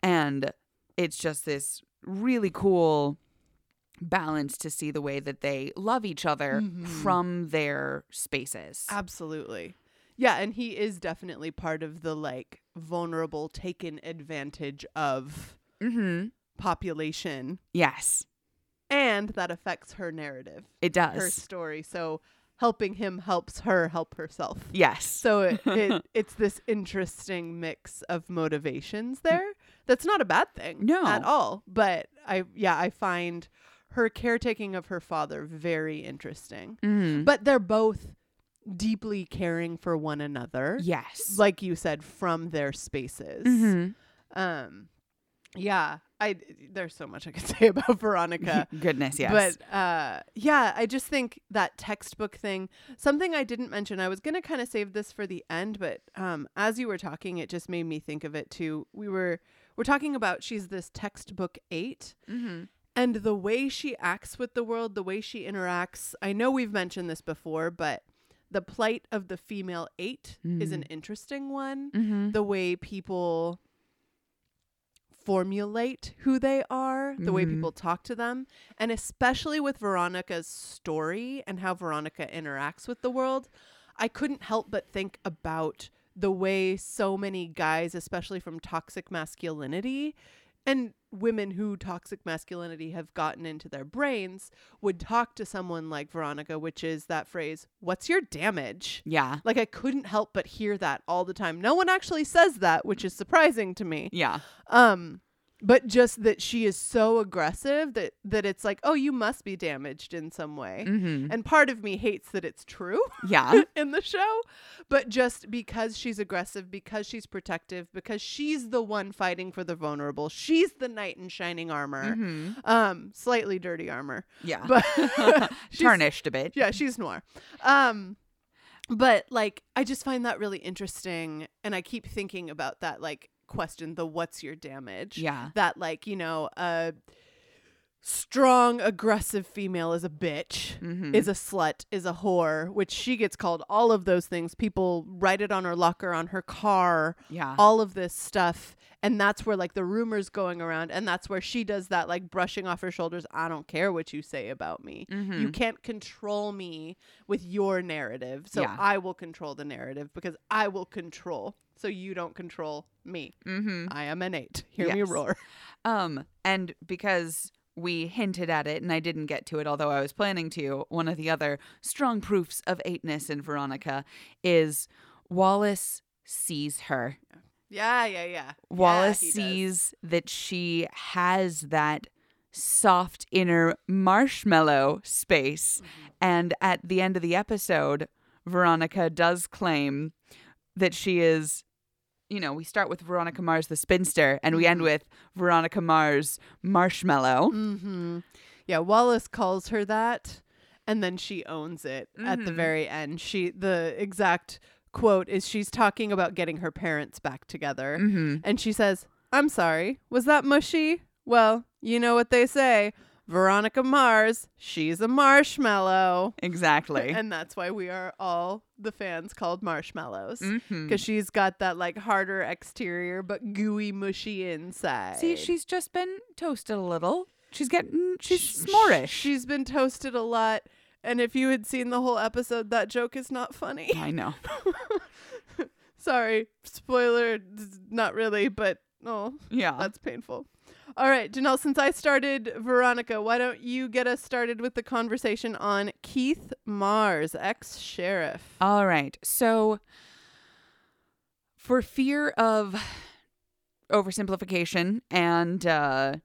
And it's just this really cool balance to see the way that they love each other Mhm. from their spaces. Absolutely. Yeah, and he is definitely part of the like vulnerable taken advantage of mm-hmm. population Yes, and that affects her narrative, it does. her story. So helping him helps her help herself. Yes. So it, it it's this interesting mix of motivations there. That's not a bad thing. No. At all. But I yeah, I find her caretaking of her father very interesting. Mhm. But they're both deeply caring for one another. yes. Like you said, from their spaces. Mhm. Um yeah. I there's so much I could say about Veronica. Goodness, yes. But uh, yeah, I just think that textbook thing. Something I didn't mention. I was gonna kind of save this for the end, but um, as you were talking, it just made me think of it too. We were we're talking about she's this textbook eight, mm-hmm. and the way she acts with the world, the way she interacts. I know we've mentioned this before, but the plight of the female 8 is an interesting one. Mm-hmm. The way people formulate who they are, the way Mhm. people talk to them, and especially with Veronica's story and how Veronica interacts with the world, I couldn't help but think about the way so many guys, especially from toxic masculinity and women who toxic masculinity have gotten into their brains, would talk to someone like Veronica, which is that phrase, What's your damage? Yeah. Like, I couldn't help but hear that all the time. No one actually says that, which is surprising to me. Yeah. Um, but just that she is so aggressive that that it's like, oh, you must be damaged in some way. Mm-hmm. And part of me hates that it's true Yeah. in the show, but just because she's aggressive, because she's protective, because she's the one fighting for the vulnerable, she's the knight in shining armor, hmm um, slightly dirty armor, Yeah. but Tarnished a bit. yeah, she's noir. Um, but like, I just find that really interesting, and I keep thinking about that like question: the "What's your damage?" Yeah. That like you know a strong, aggressive female is a bitch. Mm-hmm. Is a slut, is a whore, which she gets called all of those things. People write it on her locker, on her car, yeah. all of this stuff. And that's where like the rumors going around. And that's where she does that like brushing off her shoulders. I don't care what you say about me. Mhm. You can't control me with your narrative. So Yeah. I will control the narrative because I will control. So you don't control me. Mm-hmm. I am an eight. Hear me roar. Um, and because we hinted at it and I didn't get to it, although I was planning to, one of the other strong proofs of eightness in Veronica is Wallace sees her. Yeah, yeah, yeah. Wallace does. sees that she has that soft inner marshmallow space. Mm-hmm. And at the end of the episode, Veronica does claim that she is, you know, we start with Veronica Mars, the spinster, and we end Mhm. with Veronica Mars, marshmallow. Mm-hmm. Yeah, Wallace calls her that, and then she owns it at the Mhm. very end. She the exact quote is she's talking about getting her parents back together, Mm-hmm. and she says, "I'm sorry, was that mushy? Well, you know what they say." Veronica Mars, she's a marshmallow. Exactly. And that's why we are all the fans called marshmallows. Mm-hmm. Because she's got that like harder exterior but gooey, mushy inside. See, she's just been toasted a little. She's getting, she's Sh- s'morish. She's been toasted a lot. And if you had seen the whole episode, that joke is not funny. I know. Sorry, spoiler, not really, but oh, Yeah. that's painful. All right, Janelle, since I started Veronica, why don't you get us started with the conversation on Keith Mars, ex sheriff? All right. So, for fear of oversimplification and uh,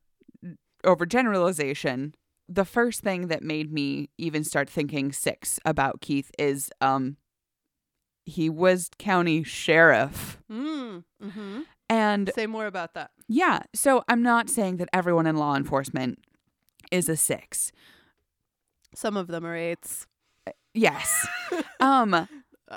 overgeneralization, the first thing that made me even start thinking six about Keith is um, he was county sheriff. Mm, mm-hmm. And Say more about that. yeah, so I'm not saying that everyone in law enforcement is a six. Some of them are eights. Yes. um, Uh,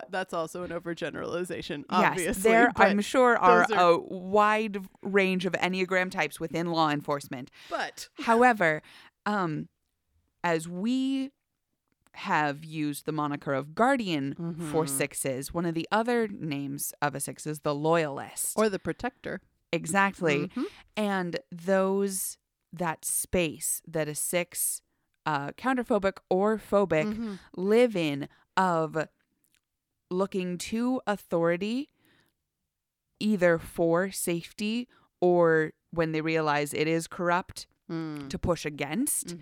that's also an overgeneralization, obviously. Yes, there I'm sure are, are- a wide range of Enneagram types within law enforcement. but However, um, as we have used the moniker of guardian for Mhm. sixes, one of the other names of a six is the loyalist. or the protector. exactly. Mhm. And those that space that a six uh, counterphobic or phobic Mhm. live in of looking to authority either for safety or when they realize it is corrupt Mm. to push against.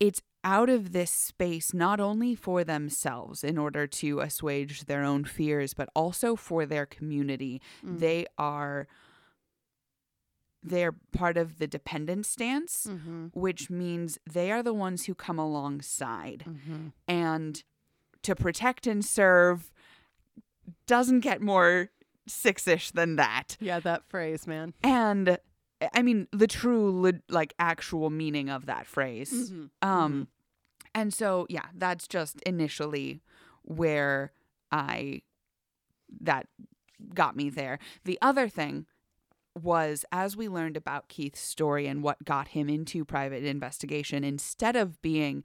It's out of this space not only for themselves in order to assuage their own fears, but also for their community. Mm. They are they're part of the dependent stance, Mhm. which means they are the ones who come alongside Mhm. and to protect and serve doesn't get more six-ish than that Yeah, that phrase, man. and I mean, the true, like, actual meaning of that phrase. Mhm. Um, and so yeah, that's just initially where I that got me there. The other thing was as we learned about Keith's story and what got him into private investigation, instead of being,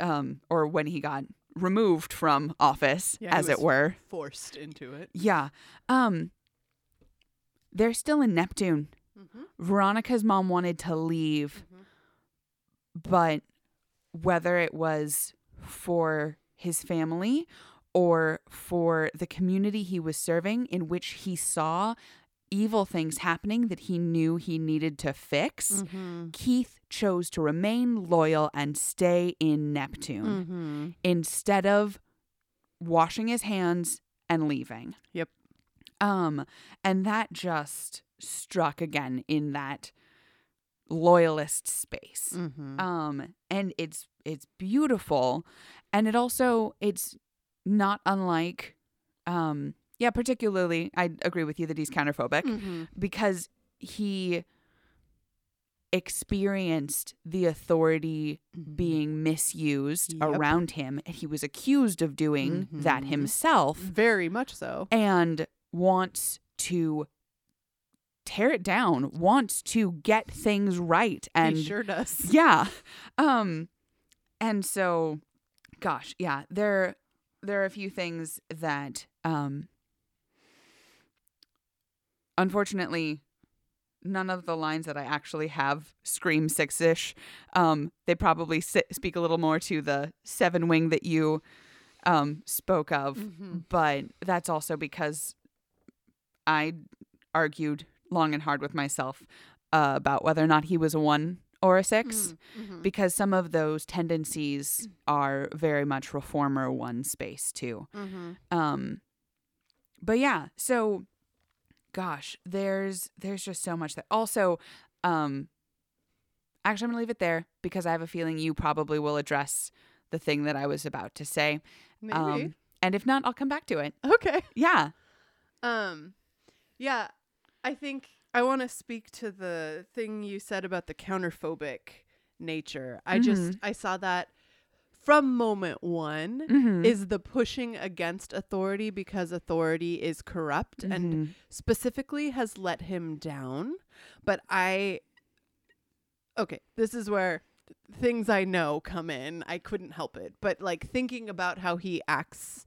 um, or when he got removed from office, Yeah, as it were, forced into it. yeah, um, they're still in Neptune. Mm-hmm. Veronica's mom wanted to leave, but whether it was for his family or for the community he was serving, in which he saw evil things happening that he knew he needed to fix, Mm-hmm. Keith chose to remain loyal and stay in Neptune Mm-hmm. instead of washing his hands and leaving. Yep. Um and that just struck again in that loyalist space. Mm-hmm. Um and it's it's beautiful and it also it's not unlike um yeah, particularly I agree with you that he's counterphobic mm-hmm. because he experienced the authority being misused Yep. around him and he was accused of doing that Mhm. himself very much so. and wants to tear it down wants to get things right and he sure does. yeah um and so gosh yeah there there are a few things that um unfortunately none of the lines that i actually have scream six-ish um they probably si- speak a little more to the seven wing that you um spoke of Mhm. but that's also because i argued long and hard with myself uh, about whether or not he was a one or a 6 Mhm. because some of those tendencies are very much reformer one space too. Mhm. Um but yeah, so gosh, there's there's just so much that also um actually I'm to leave it there because I have a feeling you probably will address the thing that I was about to say. Maybe. Um and if not, I'll come back to it. okay. Yeah. Um, yeah, I think I want to speak to the thing you said about the counterphobic nature. I just I saw that from moment one Mhm. is the pushing against authority because authority is corrupt and Mhm. specifically has let him down. But I okay, this is where things I know come in. I couldn't help it. But like thinking about how he acts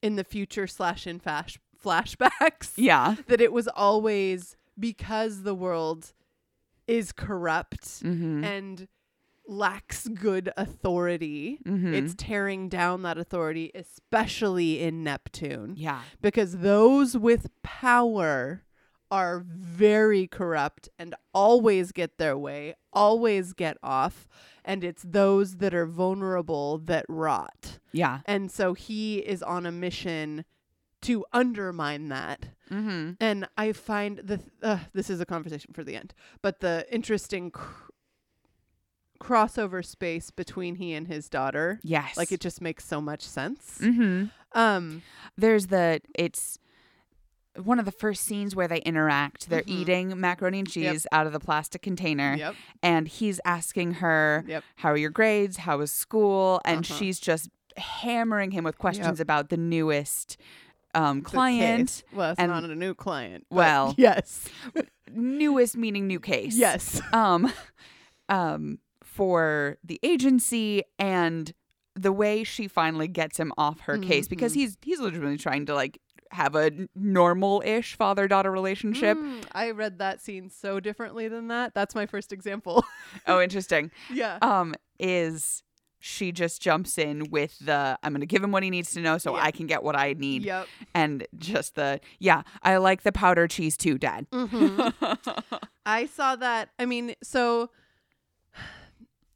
in the future slash in flash flashbacks yeah. that it was always because the world is corrupt Mhm. and lacks good authority. Mhm. It's tearing down that authority, especially in Neptune, yeah. because those with power are very corrupt and always get their way, always get off, and it's those that are vulnerable that rot. Yeah. And so he is on a mission to undermine that. Mhm. And I find the uh, this is a conversation for the end, but the interesting cr- crossover space between he and his daughter, Yes. like it just makes so much sense. Mhm. Um, there's the it's one of the first scenes where they interact. They're Mhm. eating macaroni and Yep. cheese out of the plastic container, yep, and he's asking her, yep, "How are your grades? How was school?" And Uh-huh. she's just hammering him with questions Yep. about the newest um, client. Well, and- not a new client. Well, yes, newest meaning new case. yes, Um, um, for the agency and the way she finally gets him off her case because he's he's literally trying to like have a normal-ish father-daughter relationship. Mm, I read that scene so differently than that. That's my first example. Oh, interesting. yeah, Um, is she just jumps in with the I'm going to give him what he needs to know so Yeah. I can get what I need yep. and just the yeah, I like the powder cheese too, dad. Mhm. I saw that. I mean, so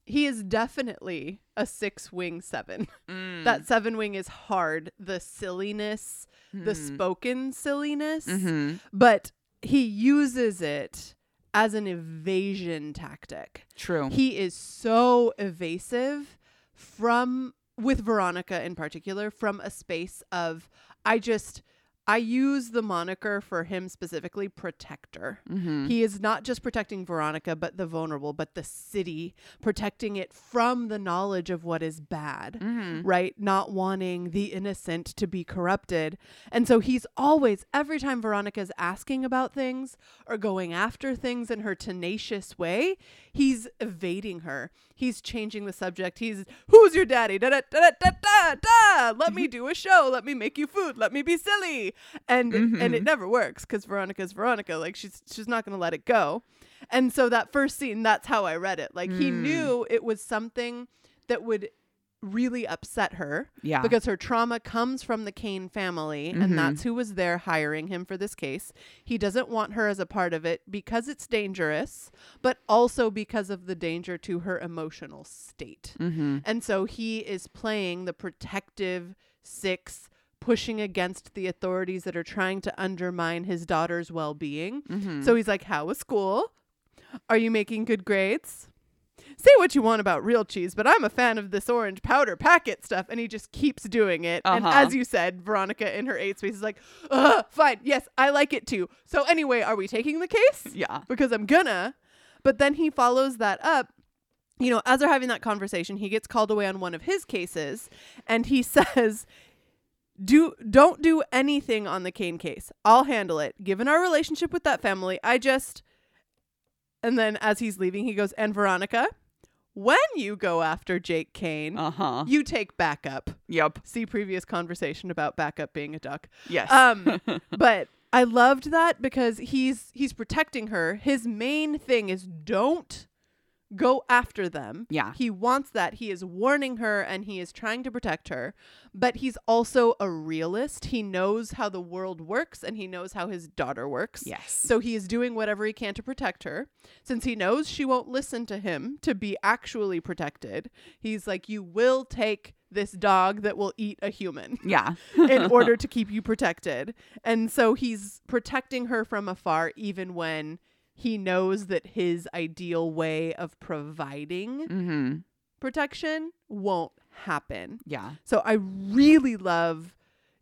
he is definitely a six wing seven. Mm. That seven wing is hard. The silliness, the Mm. spoken silliness, Mhm. but he uses it as an evasion tactic. True. He is so evasive from with Veronica in particular from a space of I just I use the moniker for him specifically protector. Mm-hmm. He is not just protecting Veronica, but the vulnerable, but the city, protecting it from the knowledge of what is bad, Mm-hmm. right? Not wanting the innocent to be corrupted. And so he's always, every time Veronica's asking about things or going after things in her tenacious way, he's evading her. He's changing the subject. He's, who's your daddy? Da da da da da da. Let me do a show. Let me make you food. Let me be silly. And and it never works because Veronica's Veronica. Like she's she's not gonna let it go. And so that first scene, that's how I read it. Like he Mm. knew it was something that would really upset her Yeah. because her trauma comes from the Kane family Mhm. and that's who was there hiring him for this case. He doesn't want her as a part of it because it's dangerous, but also because of the danger to her emotional state. mm-hmm. And so he is playing the protective six, pushing against the authorities that are trying to undermine his daughter's well being. Mm-hmm. So he's like, How was school? Are you making good grades? Say what you want about real cheese, but I'm a fan of this orange powder packet stuff. And he just keeps doing it. And Uh-huh. as you said, Veronica in her eight space is like, Ugh, fine. Yes, I like it too. So anyway, are we taking the case? yeah. because I'm gonna. But then he follows that up. You know, as they're having that conversation, he gets called away on one of his cases and he says, do don't do anything on the Kane case. I'll handle it. Given our relationship with that family, I just and then as he's leaving, he goes, and Veronica, when you go after Jake Kane, Uh huh. you take backup. Yep. See previous conversation about backup being a duck. Yes. Um, but I loved that because he's he's protecting her. His main thing is don't go after them. Yeah. He wants that. He is warning her and he is trying to protect her. But he's also a realist. He knows how the world works and he knows how his daughter works. yes. So he is doing whatever he can to protect her. Since he knows she won't listen to him to be actually protected, he's like, You will take this dog that will eat a human yeah. in order to keep you protected. And so he's protecting her from afar, even when he knows that his ideal way of providing mm-hmm. protection won't happen. Yeah. So I really love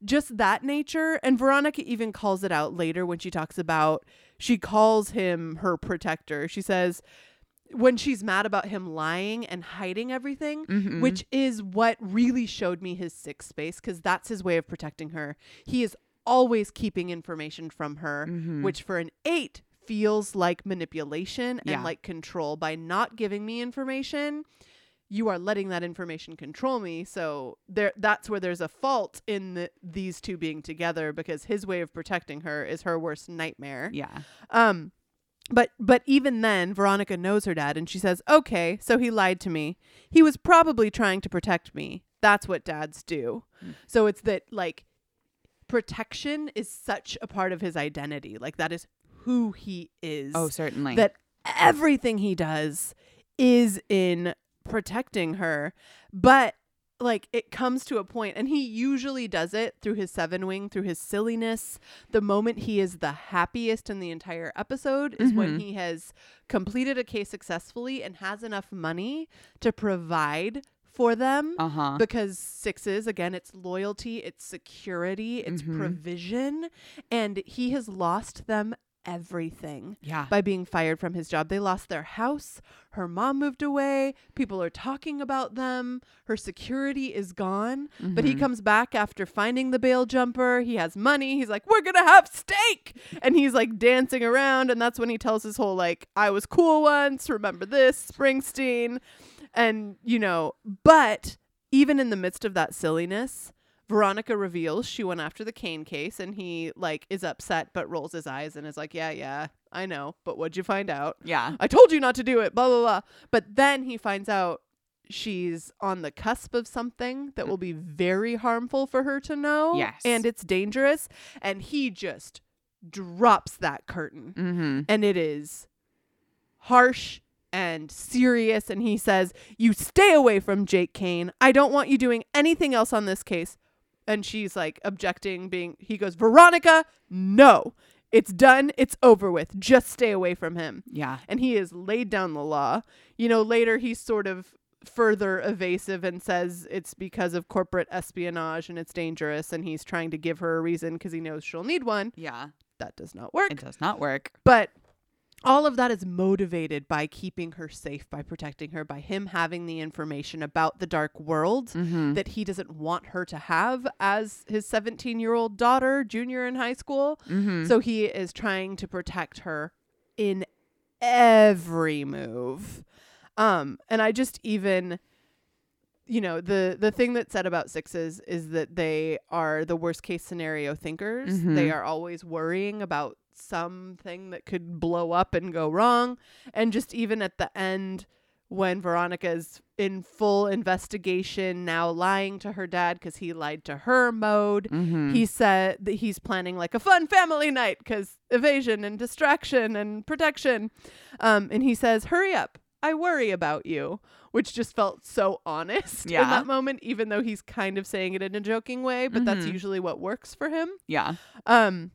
just that nature. And Veronica even calls it out later when she talks about, she calls him her protector. She says, when she's mad about him lying and hiding everything, Mhm. which is what really showed me his sixth space, because that's his way of protecting her. He is always keeping information from her, Mhm. which for an eight feels like manipulation and Yeah. like control. By not giving me information, you are letting that information control me. So there that's where there's a fault in the, these two being together because his way of protecting her is her worst nightmare. Yeah. Um but but even then Veronica knows her dad and she says, "Okay, so he lied to me. He was probably trying to protect me. That's what dads do." Mm. So it's that like protection is such a part of his identity. Like that is who he is. Oh, certainly. that everything he does is in protecting her. But like it comes to a point and he usually does it through his seven wing through his silliness the moment he is the happiest in the entire episode is when Mhm. he has completed a case successfully and has enough money to provide for them uh huh. because sixes again it's loyalty it's security it's Mhm. provision and he has lost them everything Yeah. by being fired from his job. They lost their house. Her mom moved away. People are talking about them. Her security is gone. But he Mhm. comes back after finding the bail jumper. He has money. He's like we're gonna have steak! And he's like dancing around. And that's when he tells his whole like i was cool once. Remember this springsteen? And you know but even in the midst of that silliness veronica reveals she went after the kane case and he like is upset but rolls his eyes and is like yeah yeah i know but what'd you find out Yeah. I told you not to do it, blah, blah, blah. But then he finds out she's on the cusp of something that will be very harmful for her to know. Yes. And it's dangerous. And he just drops that curtain. Mm-hmm. And it is harsh and serious. And he says, You stay away from Jake Kane. I don't want you doing anything else on this case. And she's like objecting, being, he goes, Veronica, no. It's done. It's over with. Just stay away from him Yeah. and he has laid down the law. You know, later he's sort of further evasive and says it's because of corporate espionage and it's dangerous and he's trying to give her a reason because he knows she'll need one. Yeah. That does not work. It does not work. But all of that is motivated by keeping her safe, by protecting her, by him having the information about the dark world Mm-hmm. that he doesn't want her to have as his 17 year old daughter, junior in high school. Mm-hmm. So he is trying to protect her in every move. Um, and I just even you know, the the thing that's said about sixes is that they are the worst case scenario thinkers. Mhm. They are always worrying about something that could blow up and go wrong. And just even at the end when Veronica's in full investigation now lying to her dad cuz he lied to her mode, mm-hmm. he said that he's planning like a fun family night because evasion and distraction and protection. Um, and he says, "Hurry up, I worry about you," which just felt so honest in Yeah. that moment, even though he's kind of saying it in a joking way. But that's Mhm. usually what works for him. yeah. Um,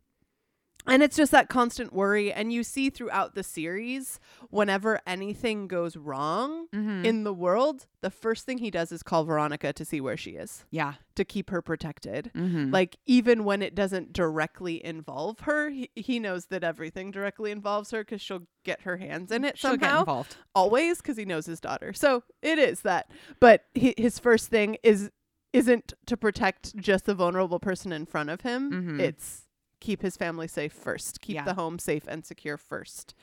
and it's just that constant worry, and you see throughout the series, whenever anything goes wrong Mm-hmm. in the world, the first thing he does is call Veronica to see where she is yeah. to keep her protected Mm-hmm. like even when it doesn't directly involve her he, he knows that everything directly involves her because she'll get her hands in it She'll get somehow involved. always because he knows his daughter so it is that but he, his first thing is isn't to protect just the vulnerable person in front of him Mhm. it's keep his family safe first keep Yeah. the home safe and secure first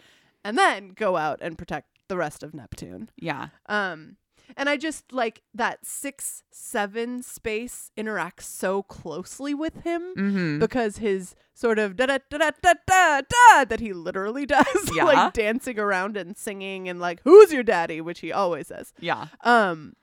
and then go out and protect the rest of neptune Yeah. um, and I just like that six seven space interacts so closely with him Mm-hmm. because his sort of da da da da da da da that he literally does, Yeah. like dancing around and singing and like who's your daddy, which he always says, yeah. um,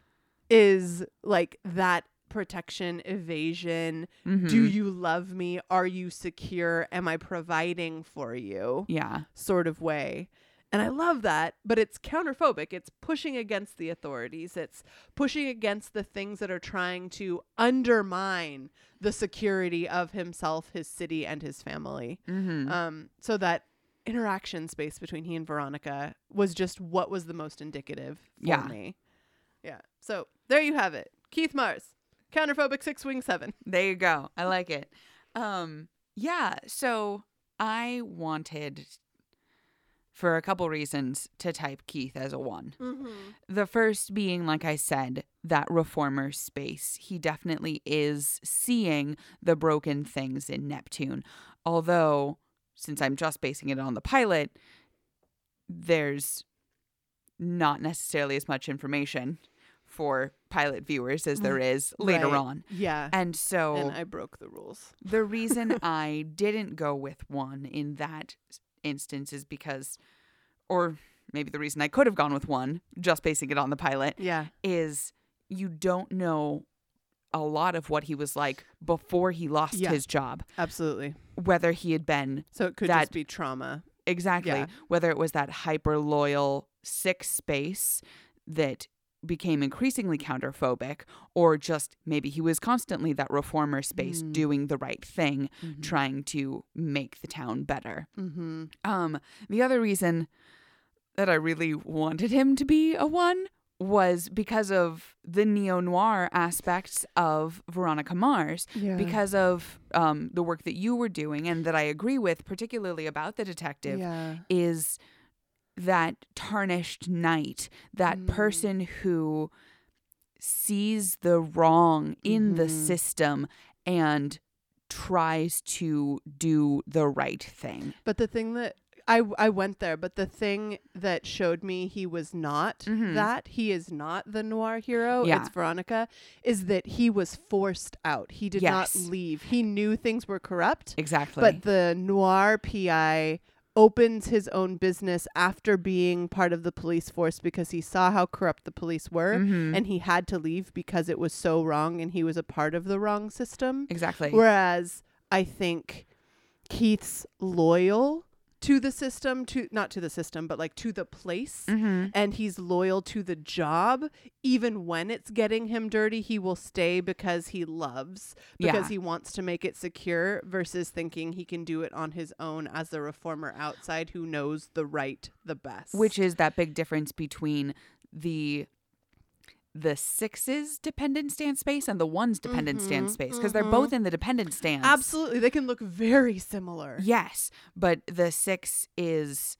is like that protection evasion. Mm-hmm. Do you love me? Are you secure? Am I providing for you? yeah. sort of way. And I love that, but it's counterphobic. It's pushing against the authorities. It's pushing against the things that are trying to undermine the security of himself, his city, and his family. Mm-hmm. Um, so that interaction space between he and Veronica was just what was the most indicative for Yeah. me. Yeah. So there you have it. Keith Mars, counterphobic six wing seven. There you go. I like it. Um, yeah. So I wanted, for a couple reasons, to type Keith as a one. Mm-hmm. The first being, like I said, that reformer space. He definitely is seeing the broken things in Neptune. Although, since I'm just basing it on the pilot, there's not necessarily as much information for pilot viewers as there mm, is later Right. on. Yeah. And so and I broke the rules. the reason I didn't go with one in that instance is because, or maybe the reason I could have gone with one, just basing it on the pilot, Yeah. is you don't know a lot of what he was like before he lost Yeah. his job. Absolutely. Whether he had been So it could That- just be trauma. exactly, Yeah. whether it was that hyper loyal six space that became increasingly counterphobic, or just maybe he was constantly that reformer space Mm. doing the right thing. Mm-hmm. trying to make the town better. mm-hmm. Um, the other reason that I really wanted him to be a one was because of the neo noir aspects of Veronica Mars, Yeah. because of um, the work that you were doing, and that I agree with, particularly about the detective, yeah. is that tarnished knight, that Mm. person who sees the wrong in the Mhm. system and tries to do the right thing. But the thing that I I went there, but the thing that showed me he was not Mhm. that he is not the noir hero. Yeah. It's Veronica. Is that he was forced out. He did Yes. not leave. He knew things were corrupt, Exactly. but the noir PI opens his own business after being part of the police force because he saw how corrupt the police were Mhm. and he had to leave because it was so wrong and he was a part of the wrong system. exactly. Whereas I think Keith's loyal to the system, to not to the system, but like to the place. Mhm. And he's loyal to the job. Even when it's getting him dirty, he will stay because he loves, because Yeah. he wants to make it secure versus thinking he can do it on his own as the reformer outside who knows the right the best. Which is that big difference between the the sixes dependent stance space and the one's dependent stance Mhm, space because they're mhm. both in the dependent stance. Absolutely. They can look very similar. Yes, but the six is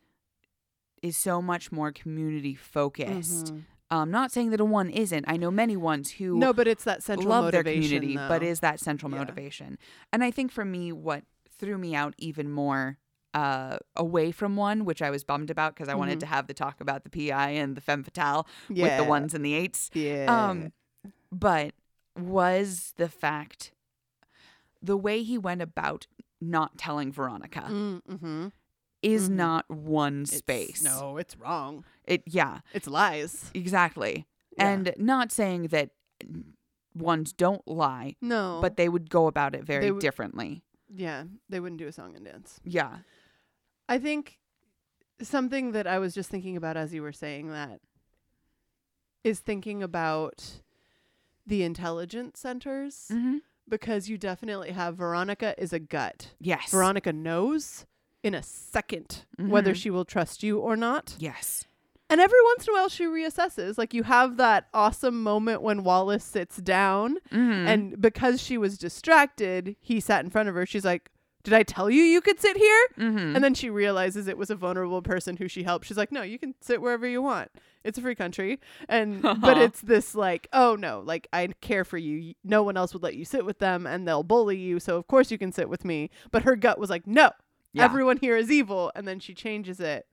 is so much more community focused. Mhm. Um, not saying that a one isn't. I know many ones who No, but it's that central love their community, but is that central Yeah. motivation. And I think for me, what threw me out even more uh, away from one, which I was bummed about because I wanted Mhm. to have the talk about the PI and the femme fatale yeah. with the ones and the eights. Yeah. Um, but was the fact the way he went about not telling Veronica mm-hmm. is Mhm. not one space. No, it's wrong. It yeah, It's lies. exactly. Yeah. And not saying that ones don't lie, No. but they would go about it very w- differently. yeah, they wouldn't do a song and dance. Yeah. I think something that I was just thinking about as you were saying that is thinking about the intelligence centers Mm-hmm. because you definitely have Veronica is a gut. Yes. Veronica knows in a 2nd whether Mhm. she will trust you or not. Yes. And every once in a while she reassesses. Like you have that awesome moment when Wallace sits down Mm-hmm. and because she was distracted, he sat in front of her. She's like, "Did I tell you you could sit here?" mm-hmm. And then she realizes it was a vulnerable person who she helped. She's like, "No, you can sit wherever you want. It's a free country." And but it's this like, "Oh no, like I care for you. No one else would let you sit with them and they'll bully you, so of course you can sit with me." But her gut was like, "No. Yeah. Everyone here is evil." And then she changes it.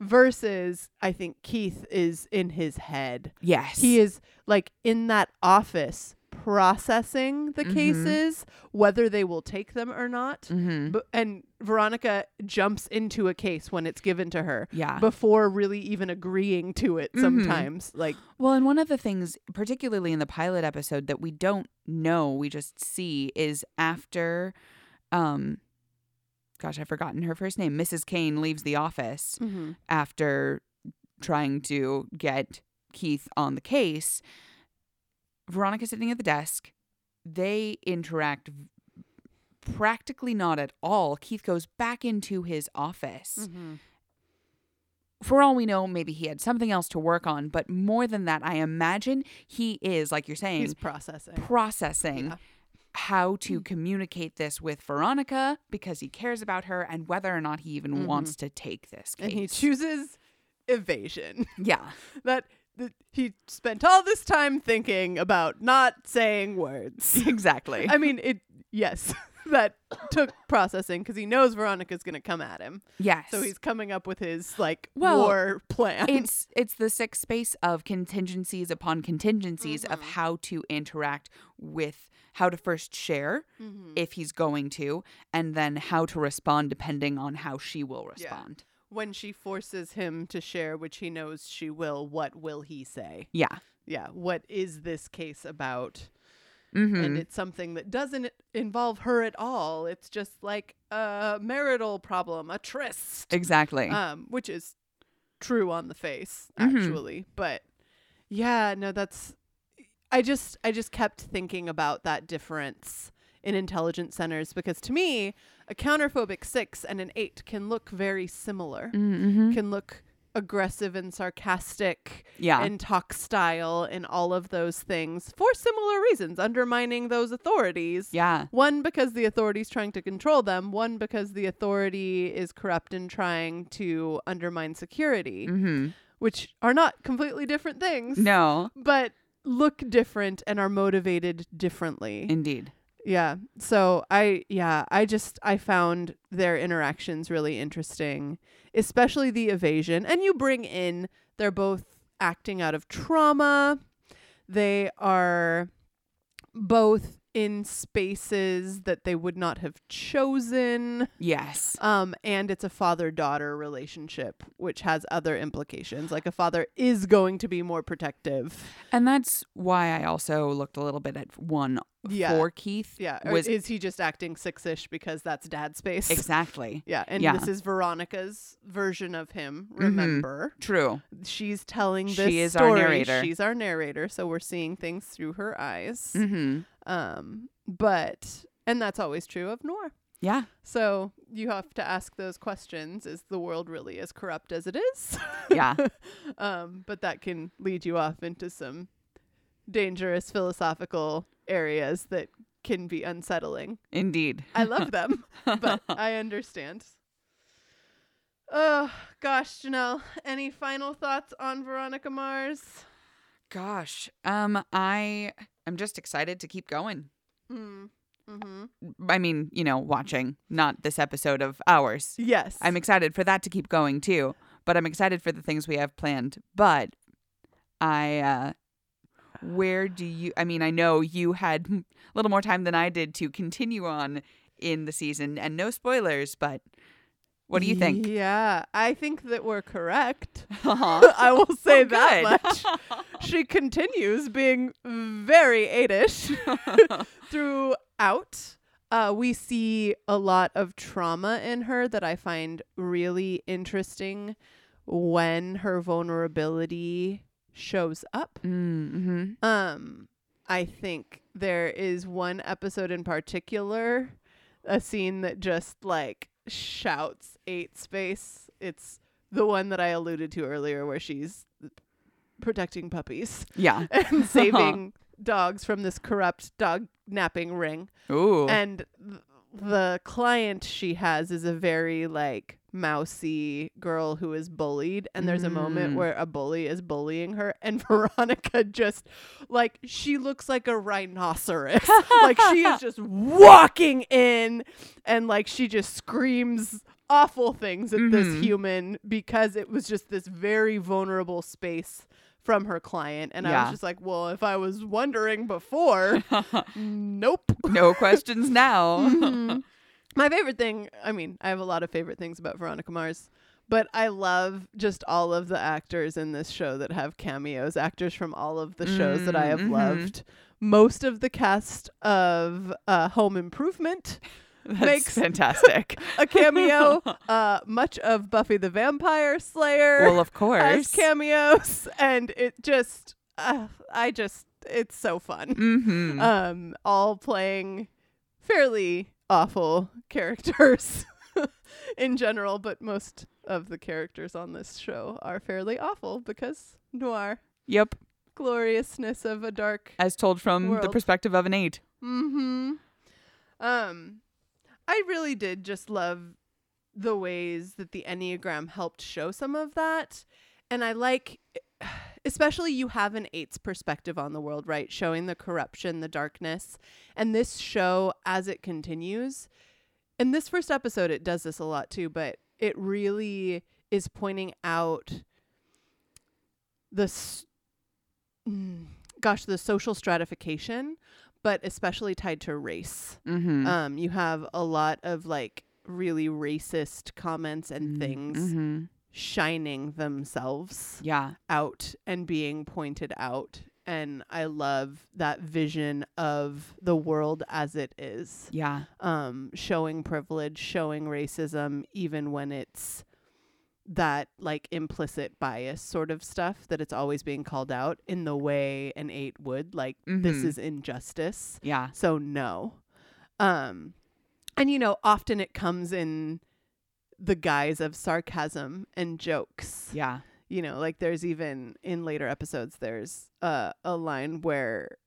Versus I think Keith is in his head. yes. He is like in that office processing the Mhm. cases, whether they will take them or not. Mm-hmm. B- and Veronica jumps into a case when it's given to her Yeah. before really even agreeing to it Mhm. sometimes. Like, Well, and one of the things, particularly in the pilot episode, that we don't know, we just see, is after, um, gosh, I've forgotten her first name. Mrs. Kane leaves the office after trying to get Keith on the case. Veronica's sitting at the desk. They interact practically not at all. Keith goes back into his office. For all we know, maybe he had something else to work on, but more than that, I imagine he is, like you're saying, he's processing. processing Yeah. how to communicate this with Veronica because he cares about her and whether or not he even Mhm. wants to take this case. And he chooses evasion. yeah. that, that he spent all this time thinking about not saying words. exactly. I mean, it, yes, that took processing because he knows Veronica's going to come at him. yes. So he's coming up with his like Well, war plan. it's it's the sixth space of contingencies upon contingencies of Mhm. how to interact with how to first share Mhm. if he's going to and then how to respond depending on how she will Yeah. When she forces him to share, which he knows she will, what will he say? Yeah. Yeah, what is this case about? Mhm. And it's something that doesn't involve her at all. It's just like a marital problem, a tryst, exactly. um, which is true on the face, Mhm. actually. But yeah, no, that's. I just, I just kept thinking about that difference in intelligence centers because to me, a counterphobic six and an eight can look very similar mm-hmm. can look aggressive and sarcastic Yeah. and talk style and all of those things for similar reasons, undermining those authorities. yeah. One, because the authority's trying to control them. One, because the authority is corrupt and trying to undermine security, Mm-hmm. which are not completely different things, No. but look different and are motivated differently. Indeed. Yeah. So I yeah, I just I found their interactions really interesting, especially the evasion. And you bring in they're both acting out of trauma. They are both in spaces that they would not have chosen. Yes. Um and it's a father-daughter relationship which has other implications. Like a father is going to be more protective. And that's why I also looked a little bit at one Yeah. for Keith. Yeah. Was is he just acting six-ish because that's dad space? exactly Yeah, and Yeah. this is Veronica's version of him. Mhm. Remember, true. she's telling this She is our story. narrator. She's our narrator, so we're seeing things through her eyes. Mm-hmm. Um, but and that's always true of Noir. Yeah. So you have to ask those questions: Is the world really as corrupt as it is? Yeah. um, but that can lead you off into some dangerous philosophical areas that can be unsettling. Indeed. I love them, but I understand. Oh gosh, Janelle, any final thoughts on Veronica Mars? Gosh. Um, I am just excited to keep going. Hmm. Mm-hmm. I mean, you know, watching, not this episode of ours. Yes. I'm excited for that to keep going too, but I'm excited for the things we have planned. But I uh where do you I mean, I know you had a little more time than I did to continue on in the season and no spoilers, but what do you think? Yeah, I think that we're correct. Uh-huh. I will say Oh, that much. She continues being very eight-ish throughout. Uh, we see a lot of trauma in her that I find really interesting when her vulnerability shows up. mm-hmm. Um, I think there is one episode in particular, a scene that just like shouts eight space. It's the one that I alluded to earlier where she's protecting puppies Yeah. and saving dogs from this corrupt dog napping ring. Ooh. And th- the client she has is a very like mousy girl who is bullied and there's a moment Mm. where a bully is bullying her and Veronica just like she looks like a rhinoceros like she is just walking in and like she just screams awful things at this Mhm. human because it was just this very vulnerable space from her client and I was just like well if I was wondering before nope no questions now. Mhm. My favorite thing, I mean, I have a lot of favorite things about Veronica Mars, but I love just all of the actors in this show that have cameos, actors from all of the shows that I have Mm, mhm. loved. Most of the cast of uh, Home Improvement That's Makes- fantastic. a cameo. uh, much of Buffy the Vampire Slayer well, of has course. cameos, and it just, uh, I just, it's so fun mm-hmm. um, all playing fairly awful characters in general, but most of the characters on this show are fairly awful because noir, yep. gloriousness of a dark. As told from the perspective of an eight. Mm-hmm. Um, I really did just love the ways that the Enneagram helped show some of that. And I like, especially you have an eight's perspective on the world, right? Showing the corruption, the darkness. And this show, as it continues, in this first episode, it does this a lot too, but it really is pointing out the, s- mm, gosh, the social stratification, but especially tied to race. Mm-hmm. Um, you have a lot of like really racist comments and things Mm-hmm. shining themselves Yeah. out and being pointed out. And I love that vision of the world as it is, Yeah. um, showing privilege, showing racism, even when it's that like implicit bias sort of stuff that it's always being called out in the way an eight would. Like, this Mhm. is injustice. Yeah. So no. Um and you know, often it comes in the guise of sarcasm and jokes. Yeah. You know, like there's even in later episodes there's uh, a line where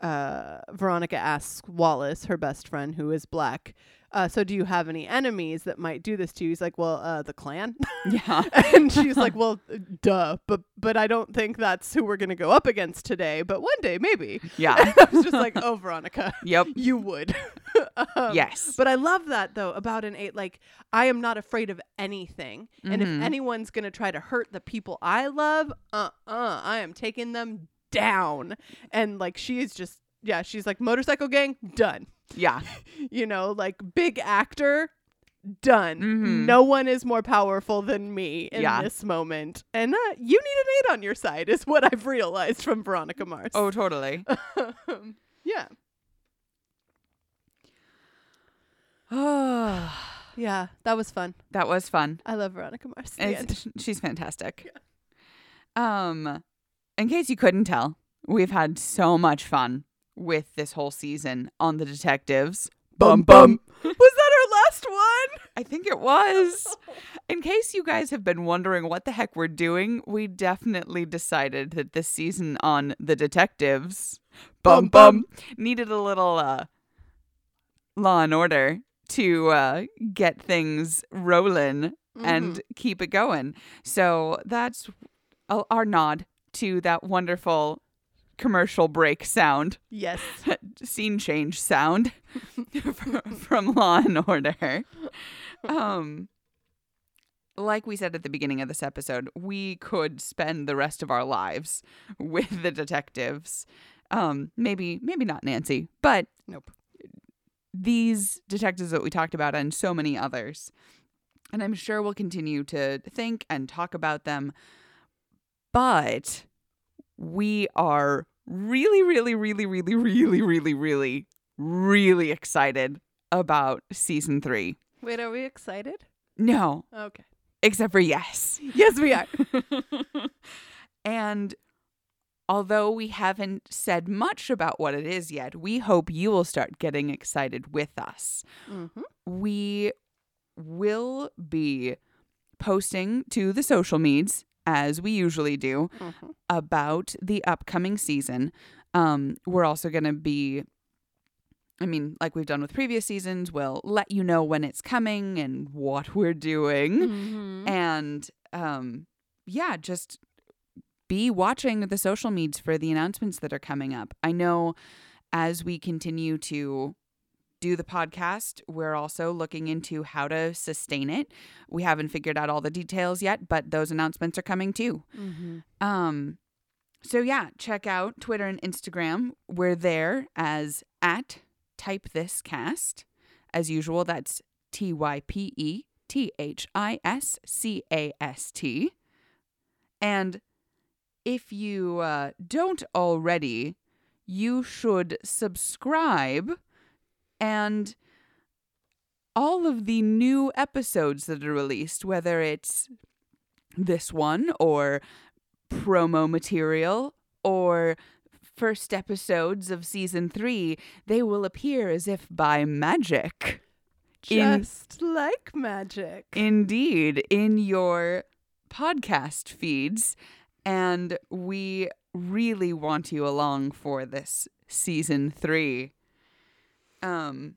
uh Veronica asks Wallace, her best friend who is black, uh, so do you have any enemies that might do this to you? He's like, Well, uh the Klan. Yeah. and she's like, Well, duh, but but I don't think that's who we're gonna go up against today, but one day maybe. Yeah. I was just like, oh, Veronica, yep. you would. um, Yes. But I love that, though, about an eight. Like, I am not afraid of anything. And if Mhm. anyone's going to try to hurt the people I love, uh uh, I am taking them down. And, like, she is just, yeah, she's like, motorcycle gang, done. Yeah. You know, like, big actor, done. Mhm. No one is more powerful than me in Yeah. this moment. And uh, you need an eight on your side, is what I've realized from Veronica Mars. Oh, totally. yeah. Yeah, that was fun. that was fun. I love Veronica Mars. The It's- end. sh- she's fantastic. Um, in case you couldn't tell, we've had so much fun with this whole season on the detectives. Bum, bum. was that our last one? I think it was. In case you guys have been wondering what the heck we're doing, we definitely decided that this season on The Detectives bum Bum, needed a little uh law and order to uh get things rolling and keep it going. So that's our nod to that wonderful commercial break sound, Yes. scene change sound from Law and Order. Um, like we said at the beginning of this episode, we could spend the rest of our lives with the detectives. Um, maybe, maybe not Nancy, but Nope. these detectives that we talked about and so many others. And I'm sure we'll continue to think and talk about them. But we are really, really, really, really, really, really, really, really excited about season three. Wait, are we excited? No, Okay. except for yes. Yes, we are. and although we haven't said much about what it is yet, we hope you will start getting excited with us. mm-hmm. we will be posting to the social medias as we usually do Mm-hmm. about the upcoming season. Um, we're also going to be, I mean, like we've done with previous seasons, we'll let you know when it's coming and what we're doing. Mm-hmm. And um, yeah, just be watching the social medias for the announcements that are coming up. I know as we continue to do the podcast, we're also looking into how to sustain it. We haven't figured out all the details yet, but those announcements are coming too. Mm-hmm. Um, so yeah, check out Twitter and Instagram. We're there as at type this cast. As usual, that's T Y P E T H I S C A S T. And if you uh, don't already, you should subscribe and all of the new episodes that are released, whether it's this one or promo material or first episodes of season three, they will appear as if by magic. In- Just like magic. Indeed, in your podcast feeds. And we really want you along for this season three. Um,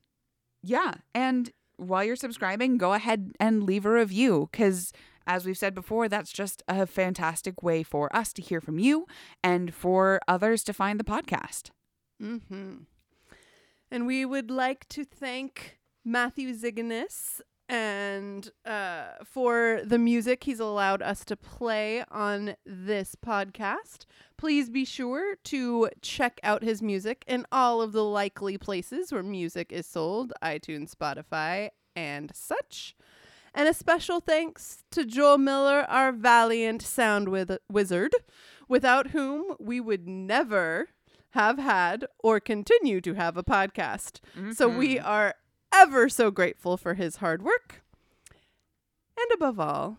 yeah. And while you're subscribing, go ahead and leave a review because, as we've said before, that's just a fantastic way for us to hear from you and for others to find the podcast. Mm-hmm. And we would like to thank Matthew Ziganis and uh, for the music he's allowed us to play on this podcast. Please be sure to check out his music in all of the likely places where music is sold iTunes, Spotify, and such. And a special thanks to Joel Miller, our valiant sound wiz- wizard, without whom we would never have had or continue to have a podcast. So we are ever so grateful for his hard work. And above all,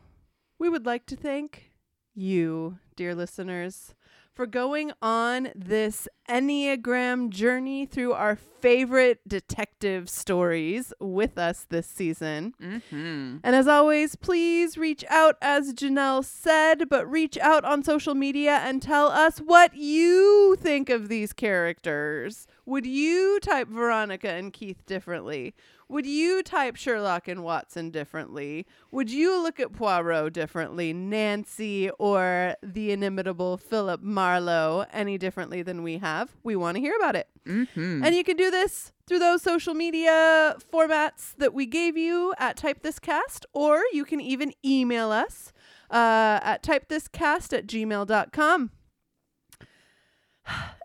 we would like to thank you, dear listeners, for going on this Enneagram journey through our favorite detective stories with us this season. Mm-hmm. And as always, please reach out, as Janelle said, but reach out on social media and tell us what you think of these characters. Would you type Veronica and Keith differently? Would you type Sherlock and Watson differently? Would you look at Poirot differently, Nancy or the inimitable Philip Marlowe any differently than we have? We want to hear about it. Mm-hmm. And you can do this through those social media formats that we gave you at Type This Cast, or you can even email us uh, at typethiscast at gmail.com.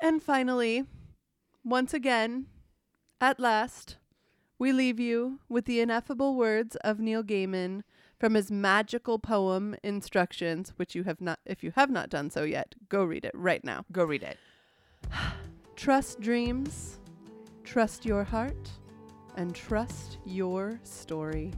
And finally, once again, at last, we leave you with the ineffable words of Neil Gaiman from his magical poem Instructions, which you have not if you have not done so yet, go read it right now. Go read it. Trust dreams, trust your heart, and trust your story.